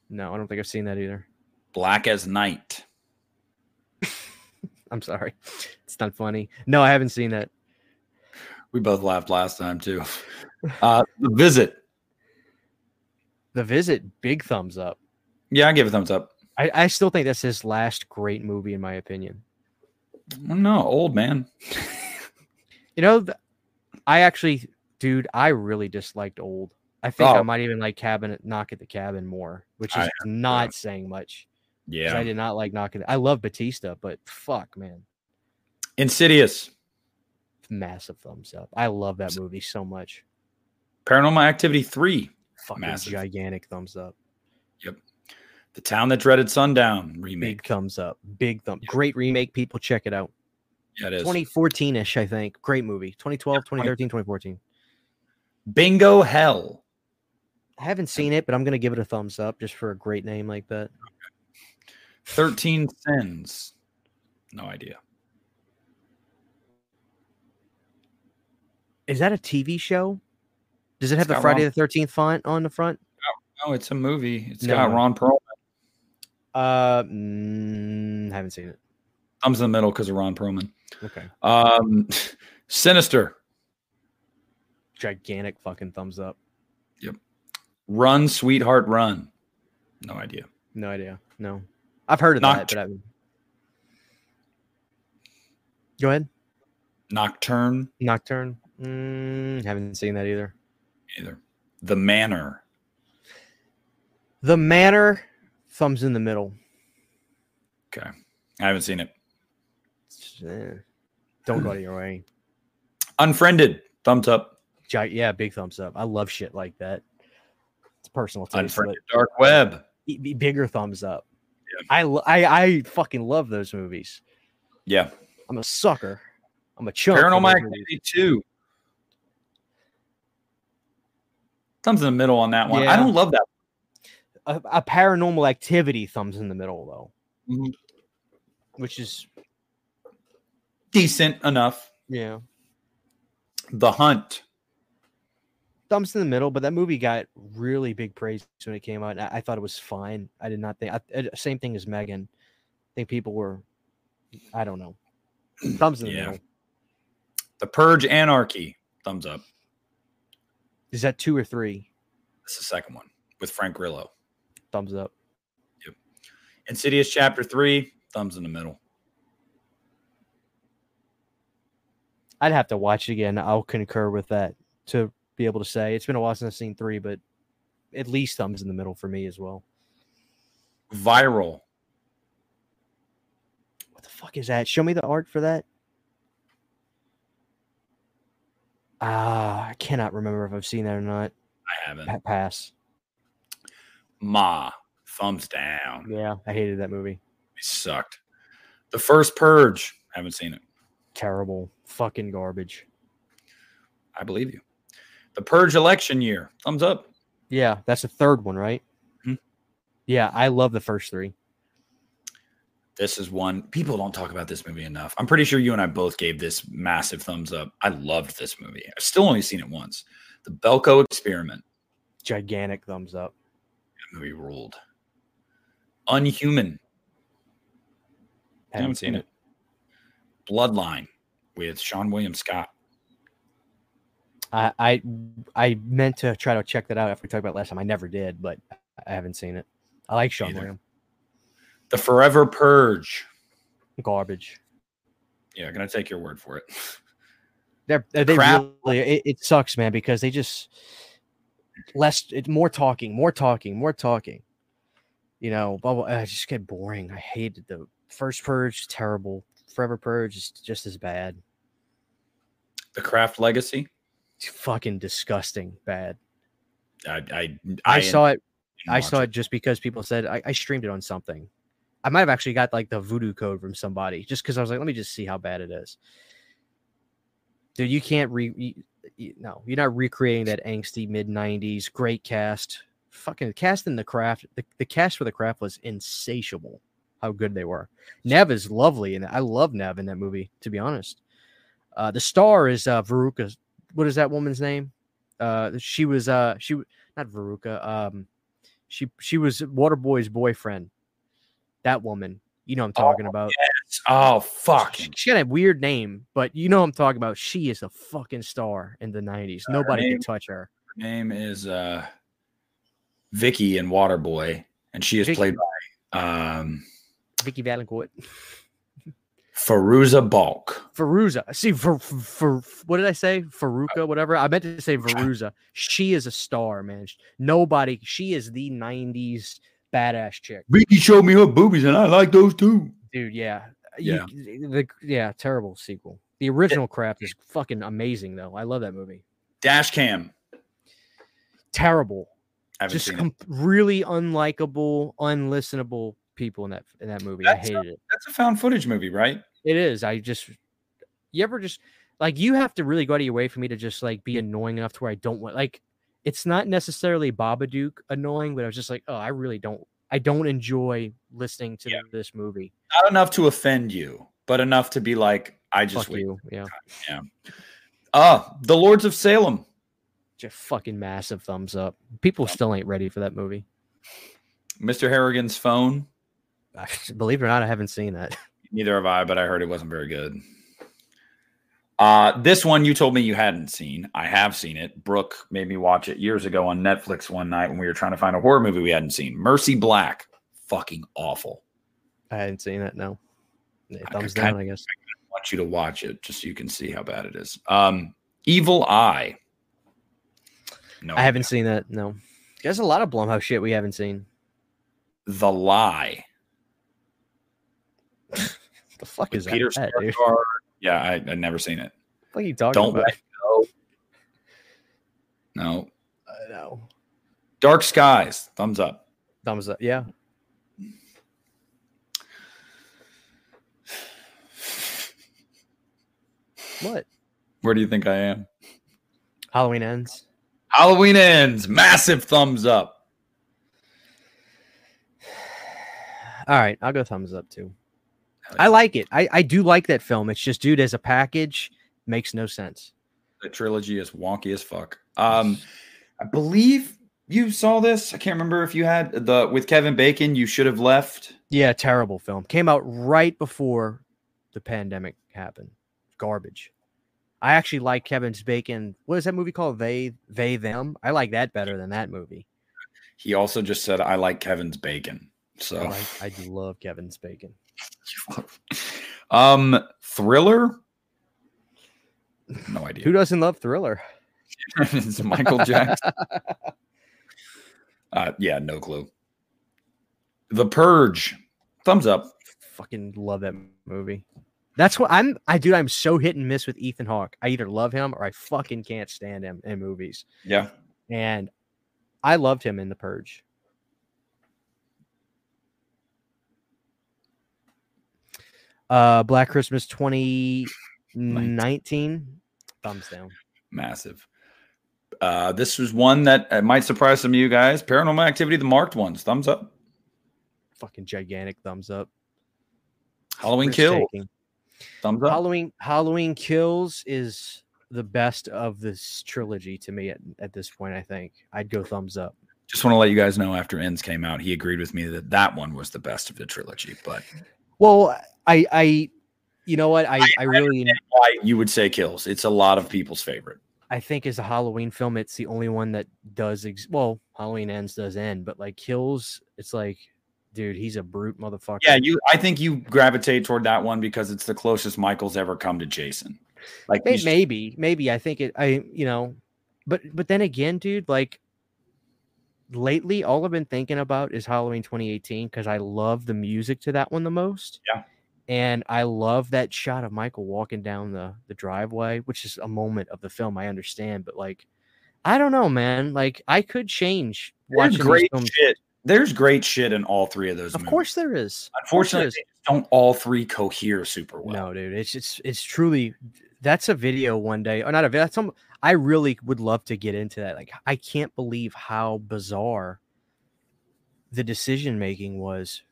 No, I don't think I've seen that either. Black as Night. *laughs* I'm sorry. It's not funny. No, I haven't seen that. We both laughed last time too. Uh, the Visit. The Visit, big thumbs up. Yeah, I give a thumbs up. I, I still think that's his last great movie, in my opinion. No, old man. You know, th- I actually, dude, I really disliked Old. I think oh. I Oh. might even like Cabin, Knock at the Cabin more, which is I- not saying much. Yeah. I did not like knocking. I love Batista, but fuck, man, Insidious. massive thumbs up. I love that movie so much. Paranormal Activity 3. Fucking Massive. gigantic thumbs up. The Town That Dreaded Sundown Big remake. thumbs up. Big thumb. Yeah. Great remake. People check it out. Yeah, it is. 2014 ish, I think. Great movie. 2012, 2013, 2014. Bingo Hell. I haven't seen it, but I'm gonna give it a thumbs up just for a great name like that. 13 Sins. No idea. Is that a TV show? Does it It's have the Friday Ron- the 13th font on the front? No, it's a movie. It's No. got Ron Perlman. Uh, mm, haven't seen it. Thumbs in the middle because of Ron Perlman. Okay. Um, *laughs* Sinister. Gigantic fucking thumbs up. Yep. Run, Sweetheart, Run. No idea. No idea. No. I've heard of Knocked- that, but I Go ahead. Nocturne. Nocturne. Mm, haven't seen that either. Either. The Manor. The Manor. Thumbs in the middle. Okay. I haven't seen it. Don't go of your way. *clears throat* Unfriended. Thumbs up. Yeah, big thumbs up. I love shit like that. It's personal taste. Unfriended. Dark Web. bigger thumbs up. Yeah. I, I I fucking love those movies. Yeah. I'm a sucker. I'm a chump. for Paranormal. Activity 2. Thumbs in the middle on that one. I don't love that. A, a paranormal activity thumbs in the middle though, Mhm. which is Decent enough. yeah The Hunt. thumbs in the middle. But that movie got really big praise when it came out. I, I thought it was fine. I did not think I, uh, same thing as Megan. I think people were, I don't know, *clears throat* thumbs in the Yeah. middle. The Purge Anarchy. Thumbs up. Is that two or three? That's the second one with Frank Grillo. Thumbs up. Insidious Chapter Three, thumbs in the middle. I'd have to watch it again. I'll concur with that to be able to say it's been a while since I've seen three, but at least thumbs in the middle for me as well. Viral. What the fuck is that? Show me the art for that. Ah, I cannot remember if I've seen that or not. I haven't. Pass. Ma, thumbs down. Yeah, I hated that movie. It sucked. The first Purge. Haven't seen it. Terrible. Fucking garbage. I believe you. The Purge election year. Thumbs up. Yeah, that's the third one, right? Mhm. Yeah, I love the first three. This is one people don't talk about this movie enough. I'm pretty sure you and I both gave this massive thumbs up. I loved this movie. I've still only seen it once. The Belko Experiment. Gigantic thumbs up. Movie ruled. Unhuman. I haven't seen it. Bloodline with Seann William Scott. I, I I meant to try to check that out after we talked about last time. I never did, but I haven't seen it. I like Seann Either. William. The Forever Purge. Garbage. Yeah, gonna take your word for it. They're they they Crap. really it, it sucks, man, because they just less it's more talking, more talking, more talking. You know, blah, blah, it just get boring. I hated the first purge, terrible. Forever purge is just as bad. The Craft Legacy. It's fucking disgusting bad. I I, I, saw it. I saw it just because people said I, I streamed it on something. I might have actually got like the voodoo code from somebody just because I was like, let me just see how bad it is. Dude, you can't re you, no, you're not recreating that angsty mid '90s great cast. Fucking cast in the craft. The, the cast for the craft was insatiable. How good they were. Neve is lovely, and I love Neve in that movie. To be honest, uh, the star is uh, Veruca. What is that woman's name? Uh, she was uh, she not Veruca. Um, she she was Waterboy's boyfriend. That woman, you know, what I'm talking about. Oh fuck. She, got a weird name, but you know what I'm talking about. She is a fucking star in the 90s. her Nobody name- could touch her. Her name is uh Vicky in Waterboy, and she is Vicky. played by um Vicky Vallencourt. Fairuza Balk. Veruza. See, for, for, what did I say? Faruka, whatever. I meant to say Veruza. She is a star, man. Nobody. She is the 90s badass chick. Vicky showed me her boobies, and I like those too. Dude, yeah. Yeah. You, the, yeah, terrible sequel. The original craft is fucking amazing, though. I love that movie. Dash cam. Terrible. I just com- really unlikable, unlistenable people in that in that movie. I That's hated it. That's a found footage movie, right? It is. I just you ever just like you have to really go out of your way for me to just like be annoying enough to where I don't want like it's not necessarily Babadook annoying, but I was just like, oh, I really don't I don't enjoy listening to Yeah. this movie. Not enough to offend you, but enough to be like, I just Fuck you. Yeah. Uh, The Lords of Salem. Just fucking massive thumbs up. People still ain't ready for that movie. Mr. Harrigan's phone. *laughs* Believe it or not, I haven't seen that. Neither have I, but I heard it wasn't very good. Uh, this one you told me you hadn't seen. I have seen it. Brooke made me watch it years ago on Netflix one night when we were trying to find a horror movie we hadn't seen. Mercy Black. Fucking awful. I hadn't seen it. No. Yeah, I Thumbs down, kinda- I guess. I want you to watch it just so you can see how bad it is. Um, Evil Eye. No, I haven't seen that. No. There's a lot of Blumhouse shit we haven't seen. The Lie. *laughs* The fuck with is Peter that, dude? Yeah, I, I've never seen it. What are you talking Don't about? let. No. I know. Dark Skies. Thumbs up. Thumbs up. Yeah. What? Where do you think I am? Halloween ends. Halloween ends. Massive thumbs up. All right, I'll go thumbs up too. I like it. I, I do like that film. It's just, dude, as a package, makes no sense. the trilogy is wonky as fuck. Um, I believe you saw this. I can't remember if you had the with Kevin Bacon. You should have left. Yeah, terrible film. Came out right before the pandemic happened. Garbage. I actually like Kevin's Bacon. What is that movie called? They, they, them. I like that better than that movie. He also just said, I like Kevin's bacon. So I, like, I love Kevin's Bacon. *laughs* um, Thriller. No idea. Who doesn't love Thriller? *laughs* it's Michael Jackson. *laughs* uh, yeah, no clue. The Purge. Thumbs up. Fucking love that movie. That's what I'm. I do. I'm so hit and miss with Ethan Hawke. I either love him or I fucking can't stand him in movies. Yeah. And I loved him in The Purge. Uh, Black Christmas 2019. Thumbs down. Massive. Uh, this was one that uh, might surprise some of you guys. Paranormal Activity, the marked ones. Thumbs up. Fucking gigantic thumbs up. Halloween Kill. Thumbs up. Halloween Halloween Kills is the best of this trilogy to me at, at this point. I think I'd go thumbs up. Just want to let you guys know after Ends came out, he agreed with me that that one was the best of the trilogy. But well, I I you know what I I, I really why you would say Kills. It's a lot of people's favorite. I think as a Halloween film, it's the only one that does. Ex- well, Halloween ends does end, but like Kills, it's like, dude, he's a brute motherfucker. Yeah, you. I think you gravitate toward that one because it's the closest Michael's ever come to Jason. Like maybe, maybe, maybe. I think it. I you know, but but then again, dude, like lately, all I've been thinking about is Halloween 2018 because I love the music to that one the most. Yeah. And I love that shot of Michael walking down the the driveway, which is a moment of the film. I understand, but like, I don't know, man. Like, I could change There's great shit. There's great shit in all three of those. Of movies. course, there is. Unfortunately, there is. don't all three cohere super well. No, dude. It's just it's truly that's a video one day, or not a video. That's some. I really would love to get into that. Like, I can't believe how bizarre the decision making was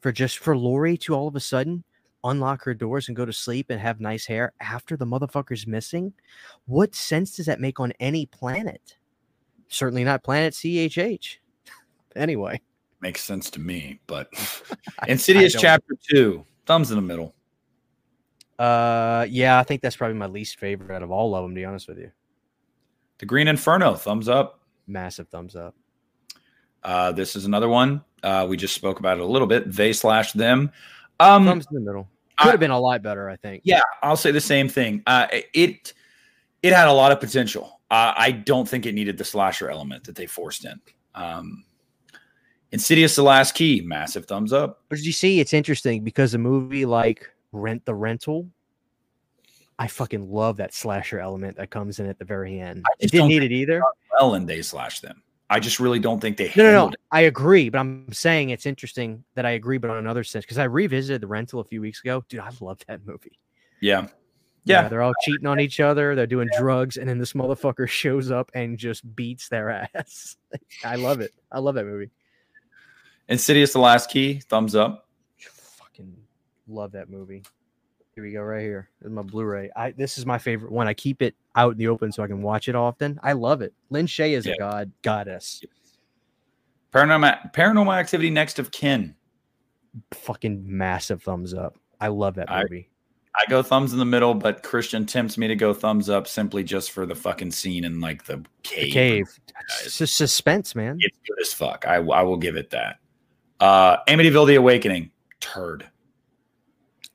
for just for Laurie to all of a sudden unlock her doors and go to sleep and have nice hair after the motherfucker's missing? What sense does that make on any planet? Certainly not planet CHH. *laughs* anyway, makes sense to me, but *laughs* Insidious chapter 2, thumbs in the middle. Uh yeah, I think that's probably my least favorite out of all of them to be honest with you. The Green Inferno, thumbs up. Massive thumbs up. Uh, this is another one. Uh, we just spoke about it a little bit. They slash them. Um, thumbs in the middle. Could have been a lot better, I think. Yeah, I'll say the same thing. Uh, it it had a lot of potential. Uh, I don't think it needed the slasher element that they forced in. Um, Insidious: The Last Key, massive thumbs up. But did you see? It's interesting because a movie like Rent the Rental, I fucking love that slasher element that comes in at the very end. It didn't need it either. Well, and they slash them. I just really don't think they. No, no, no. It. I agree, but I'm saying it's interesting that I agree, but on another sense, because I revisited the rental a few weeks ago. Dude, I love that movie. Yeah. Yeah. yeah they're all cheating on each other. They're doing yeah. drugs, and then this motherfucker *laughs* shows up and just beats their *laughs* ass. I love it. I love that movie. Insidious: The Last Key, thumbs up. Love that movie. Here we go, right here. This is my Blu-ray. I this is my favorite one. I keep it out in the open so I can watch it often. I love it. Lin Shaye is yeah. a god goddess. Paranormal Paranormal Activity Next of Kin. Fucking massive thumbs up. I love that movie. I, I go thumbs in the middle, but Christian tempts me to go thumbs up simply just for the fucking scene in like the cave. The cave. Just suspense, man. It's good as fuck. I, I will give it that. Uh Amityville the Awakening. Turd.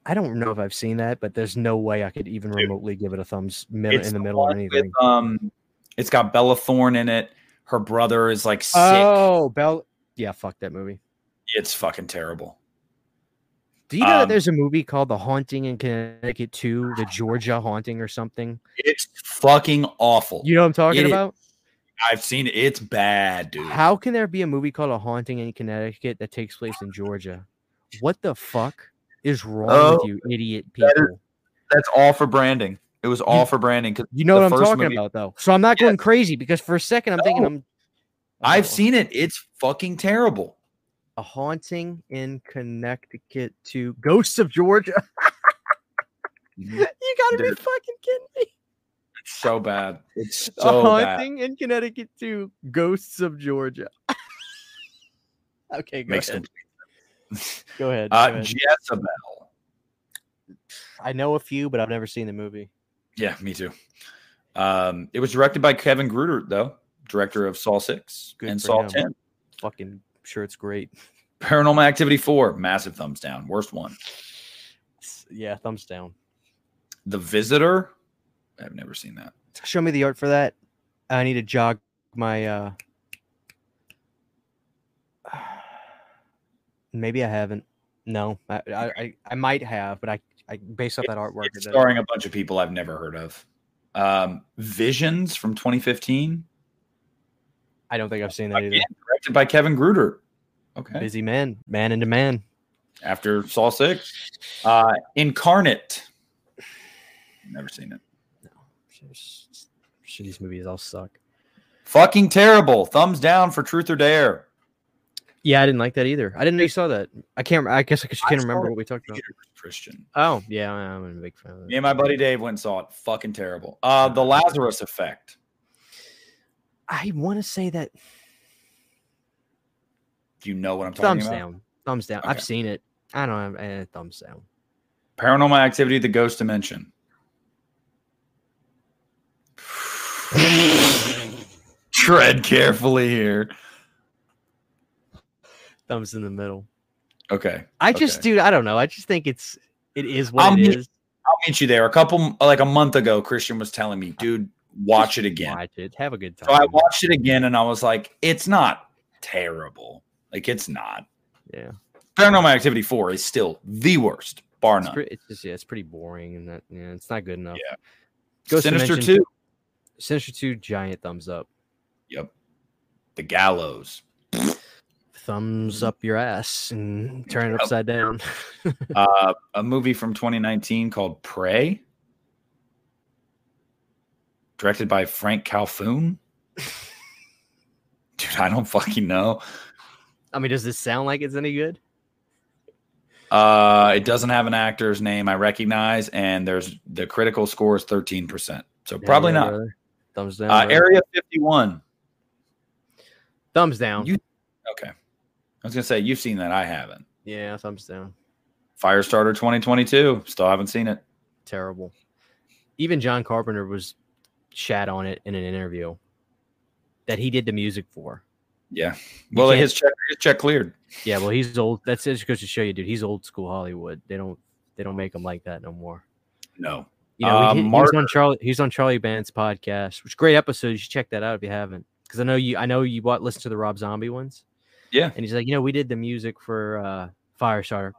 I don't know if I've seen that, but there's no way I could even remotely give it a thumbs middle in the middle or anything. With, um, it's got Bella Thorne in it. Her brother is like sick. Oh, Bell. Yeah, fuck that movie. It's fucking terrible. Do you know um, that there's a movie called The Haunting in Connecticut 2, The Georgia Haunting or something? It's fucking awful. You know what I'm talking it about? Is, I've seen it. It's bad, dude. How can there be a movie called A Haunting in Connecticut that takes place in Georgia? What the fuck? Is wrong oh, with you, idiot people? That is, that's all for branding. It was all you, for branding. You know what I'm talking movie, about, though. So I'm not going crazy because for a second I'm no, thinking I'm. I've oh. seen it. It's fucking terrible. A haunting in Connecticut to Ghosts of Georgia. *laughs* You gotta Dude. be fucking kidding me. It's so bad. It's *laughs* so a haunting bad. in Connecticut to Ghosts of Georgia. *laughs* okay, go Makes ahead. *laughs* Go ahead. Uh, go ahead. Jessabelle. I know a few, but I've never seen the movie. Yeah, me too. Um, it was directed by Kevin Greutert, though, director of Saw Six Good and Saw him. Ten. Fucking sure it's great. Paranormal Activity Four, massive thumbs down, worst one. Yeah, thumbs down. The Visitor, I've never seen that. Show me the art for that. I need to jog my uh maybe I haven't. No, I I, I, might have, but I, I based off that artwork. It's it starring a bunch of people I've never heard of. Um, Visions from 2015, I don't think I've seen that either. again, directed by Kevin Greutert. Okay, Busy man, man into man. after Saw Six, uh, Incarnate. Never seen it. Shit, these movies all suck. Fucking terrible. Thumbs down for Truth or Dare. Yeah, I didn't like that either. I didn't know you saw that. I can't. I guess I just can't saw remember what we talked about. Christian. Oh yeah, I'm a big fan of that. Me and my buddy Dave went and saw it. Fucking terrible. Uh, the Lazarus Effect. I want to say that Do you know what I'm talking thumbs about? Thumbs down. Thumbs down. Okay. I've seen it. I don't have eh, thumbs down. Paranormal Activity: The Ghost Dimension. *sighs* Tread carefully here. Thumbs in the middle. Okay, I just, Okay. dude, I don't know. I just think it's it is what I'll it meet- is. I'll meet you there. A couple, like a month ago, Christian was telling me, "Dude, watch it again." Watch it. Have a good time. So I watched it again, and I was like, "It's not terrible. Like it's not." yeah, Paranormal Activity Four is still the worst, bar it's, none. pre- it's just yeah, it's pretty boring and that yeah, it's not good enough. Yeah. Ghost Sinister Two. Sinister Two, giant thumbs up. Yep. The Gallows. Thumbs up your ass and turn it upside down. *laughs* uh, a movie from 2019 called Prey, directed by Franck Khalfoun. *laughs* Dude, I don't fucking know. I mean, does this sound like it's any good? Uh, it doesn't have an actor's name I recognize, and there's the critical score is 13%. So probably not. brother. Thumbs down. Uh. Area 51. thumbs down. You- Okay. I was gonna say you've seen that. I haven't. yeah, thumbs down. Firestarter 2022. Still haven't seen it. Terrible. Even John Carpenter was shat on it in an interview that he did the music for. Yeah. Well, his check his check cleared. Yeah, well, he's old. That's. Just goes to show you, dude. He's old school Hollywood. They don't they don't make him like that no more. No. You know, Uh, he, he was on Charlie. He's on Charlie Band's podcast, which great episode. You should check that out if you haven't, because I know you. I know you bought listen to the Rob Zombie ones. Yeah. and he's like, you know, we did the music for uh Firestarter.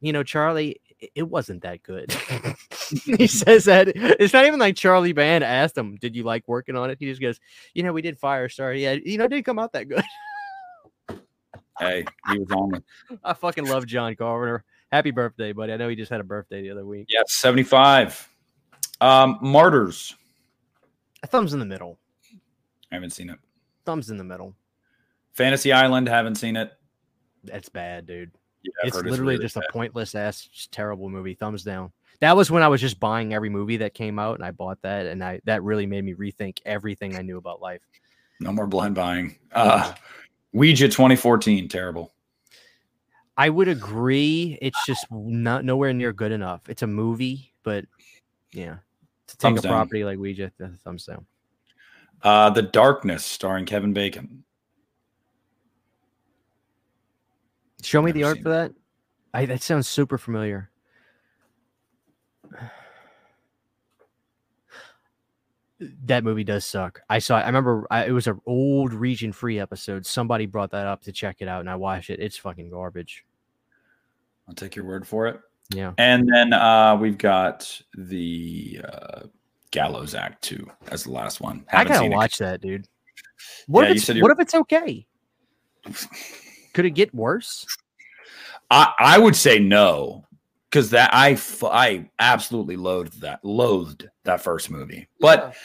You know, Charlie, it- wasn't that good. *laughs* he *laughs* says that it's not even like Charlie Band asked him, "Did you like working on it?" He just goes, "You know, we did Firestarter. Yeah, you know, it didn't come out that good." Hey, he was on it. *laughs* I fucking love John Carpenter. Happy birthday, buddy! I know he just had a birthday the other week. Yeah, 75. Um, Martyrs. Thumbs in the middle. I haven't seen it. Thumbs in the middle. Fantasy Island. Haven't seen it. That's bad, dude. Yeah, it's literally really just bad. a pointless ass just terrible movie. Thumbs down. That was when I was just buying every movie that came out, and I bought that, and I that really made me rethink everything I knew about life. No more blind buying. Uh, Ouija 2014. Terrible. I would agree. It's just not nowhere near good enough. It's a movie, but yeah, to take Thumbs a down. property like Ouija, th- thumbs down. Uh, the Darkness, starring Kevin Bacon. Show me the art for that. I that sounds super familiar. That movie does suck. I saw. I remember I, it was an old region free episode. Somebody brought that up to check it out, and I watched it. It's fucking garbage. I'll take your word for it. Yeah. And then uh, we've got the uh, Gallows Act 2 as the last one. I Haven't gotta seen it. watch that, dude. What Yeah, if it's what if it's okay? *laughs* Could it get worse? I, I would say no because that I I absolutely loathed that loathed that first movie. But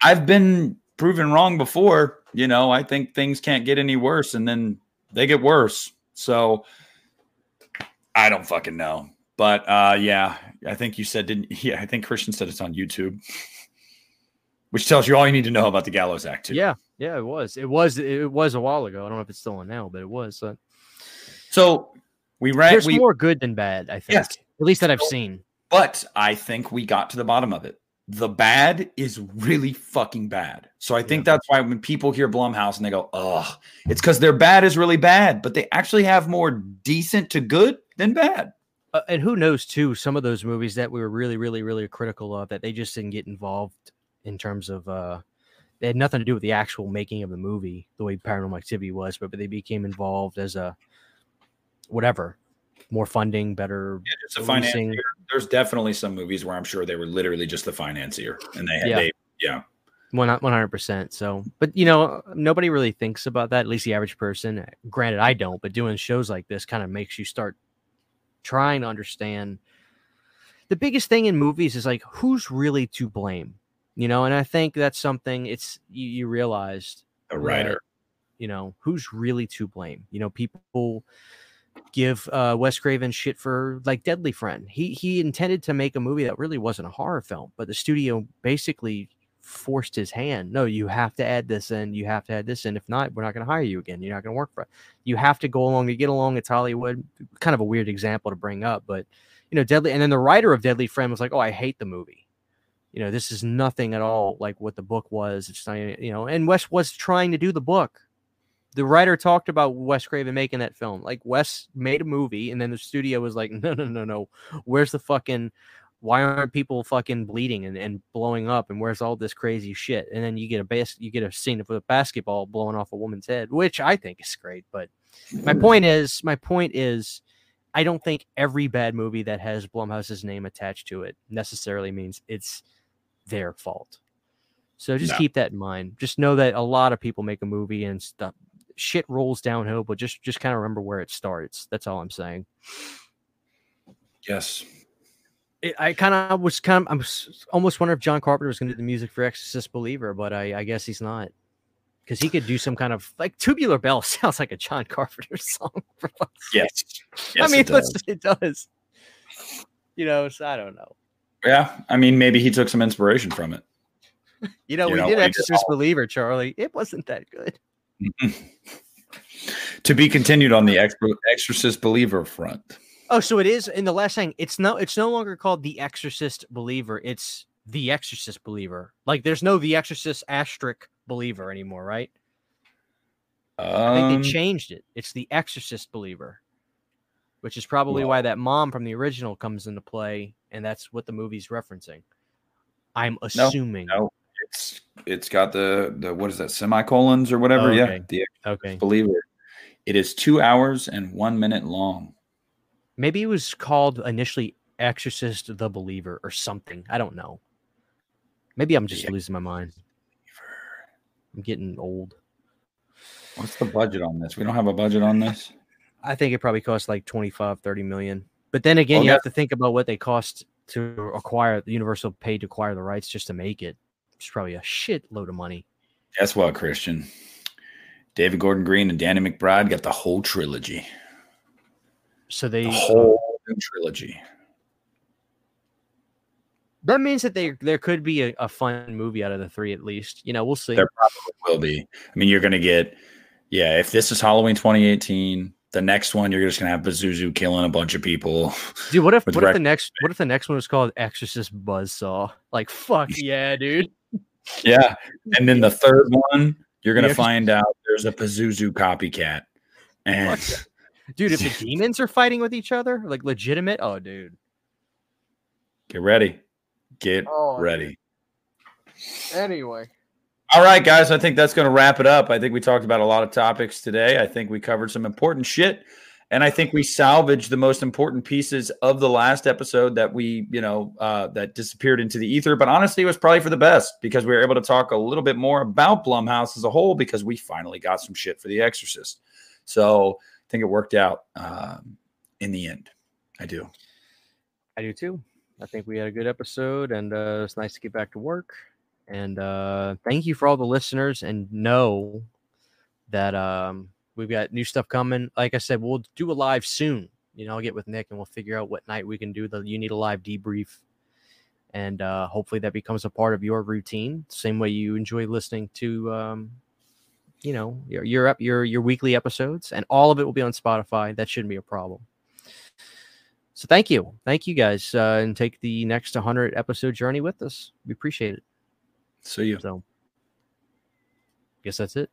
I've been proven wrong before. You know, I think things can't get any worse, and then they get worse. So I don't fucking know. But uh, yeah, I think you said didn't. *laughs* Yeah, I think Christian said it's on YouTube, which tells you all you need to know about the Gallows Act too. yeah, yeah, it was. It was. It was a while ago. I don't know if it's still on now, but it was. Uh, So we ran. there's We, more good than bad. I think. Yes. At least that I've seen. but I think we got to the bottom of it. the bad is really fucking bad. So I think Yeah. that's why when people hear Blumhouse and they go, "Ugh," it's because their bad is really bad, but they actually have more decent to good than bad. Uh, and who knows too? Some of those movies that we were really, really, really critical of that they just didn't get involved in terms of uh, they had nothing to do with the actual making of the movie, the way Paranormal Activity was, but, but they became involved as a whatever, more funding, better. Yeah, just a financier. There's definitely some movies where I'm sure they were literally just the financier, and they had Yeah. they yeah One hundred percent. So, but you know, nobody really thinks about that. At least the average person. Granted, I don't. But doing shows like this kind of makes you start trying to understand. The biggest thing in movies is like who's really to blame, you know. And I think that's something it's you, you realized a writer. you know who's really to blame? You know people give uh wes craven shit for like deadly friend. He he intended to make a movie that really wasn't a horror film but the studio basically forced his hand. No you have to add this in you have to add this in. If not we're not going to hire you again. You're not going to work for it. You have to go along to get along it's hollywood. Kind of a weird example to bring up but you know deadly and then the writer of deadly friend was like oh i hate the movie you know this is nothing at all like what the book was it's not you know and wes was trying to do the book the writer talked about Wes Craven making that film. Like Wes made a movie, and then the studio was like, *laughs* "No, no, no, no. Where's the fucking? Why aren't people fucking bleeding and, and blowing up? And where's all this crazy shit?" And then you get a bas- you get a scene of a basketball blowing off a woman's head, which I think is great. But my point is, my point is, I don't think every bad movie that has Blumhouse's name attached to it necessarily means it's their fault. So just No. keep that in mind. Just know that a lot of people make a movie and stuff shit rolls downhill, but just just kind of remember where it starts. That's all I'm saying. Yes, It, I kind of was kind of I'm almost wondering if John Carpenter was going to do the music for Exorcist Believer, but I, I guess he's not because he could do some kind of like Tubular Bell *laughs* sounds like a John Carpenter *laughs* song. Sake. yes, I mean, it *laughs* does. it does. You know, so I don't know. Yeah. I mean, maybe he took some inspiration from it. You know, You we know, did when he did Exorcist all- Believer, Charlie. It wasn't that good. *laughs* to be continued on the Exorcist Believer front. Oh, so it is in the last thing. It's no, it's no longer called the Exorcist Believer. It's the Exorcist Believer. Like there's no the Exorcist asterisk Believer anymore, right? I think Um, they changed it. It's the Exorcist Believer, which is probably Well- why that mom from the original comes into play, and that's what the movie's referencing. I'm assuming. no. it's it's got the the what is that semicolons or whatever? Yeah, Okay. the Okay. Believer. It is two hours and one minute long. Maybe it was called initially Exorcist the Believer or something. I don't know. Maybe I'm just losing my mind. I'm getting old. What's the budget on this? We don't have a budget on this. I think it probably costs like 25, 30 million. But then again, Well, you have to think about what they cost to acquire the Universal paid to acquire the rights just to make it. It's probably a shitload of money. Guess what, Christian? David Gordon Green and Danny McBride got the whole trilogy. So they The whole new trilogy. that means that they there could be a, a fun movie out of the three at least. You know, we'll see. There probably will be. I mean, you're going to get, yeah, if this is Halloween 2018, the next one, you're just going to have Pazuzu killing a bunch of people. Dude, what if with what if the next what if the next one was called Exorcist Buzzsaw? Like fuck *laughs* yeah, dude. yeah. And then the third one, you're gonna find out there's a Pazuzu copycat. And Dude, if the *laughs* demons are fighting with each other, like legitimate, oh dude. get ready. Get Oh, ready. Anyway. All right, guys. I think that's going to wrap it up. I think we talked about a lot of topics today. I think we covered some important shit. And I think we salvaged the most important pieces of the last episode that we, you know, uh, that disappeared into the ether. But honestly, it was probably for the best because we were able to talk a little bit more about Blumhouse as a whole because we finally got some shit for The Exorcist. So I think it worked out um, in the end. I do. I do too. I think we had a good episode and uh, it's nice to get back to work. And uh, thank you for all the listeners and know that um, we've got new stuff coming. Like I said, we'll do a live soon. You know, I'll get with Nick and we'll figure out what night we can do the You Need a Live debrief. And uh, hopefully that becomes a part of your routine. Same way you enjoy listening to, um, you know, your your ep- your your weekly episodes, and all of it will be on Spotify. That shouldn't be a problem. So thank you, thank you guys, uh, and take the next 100 episode journey with us. We appreciate it. See you. So, guess that's it.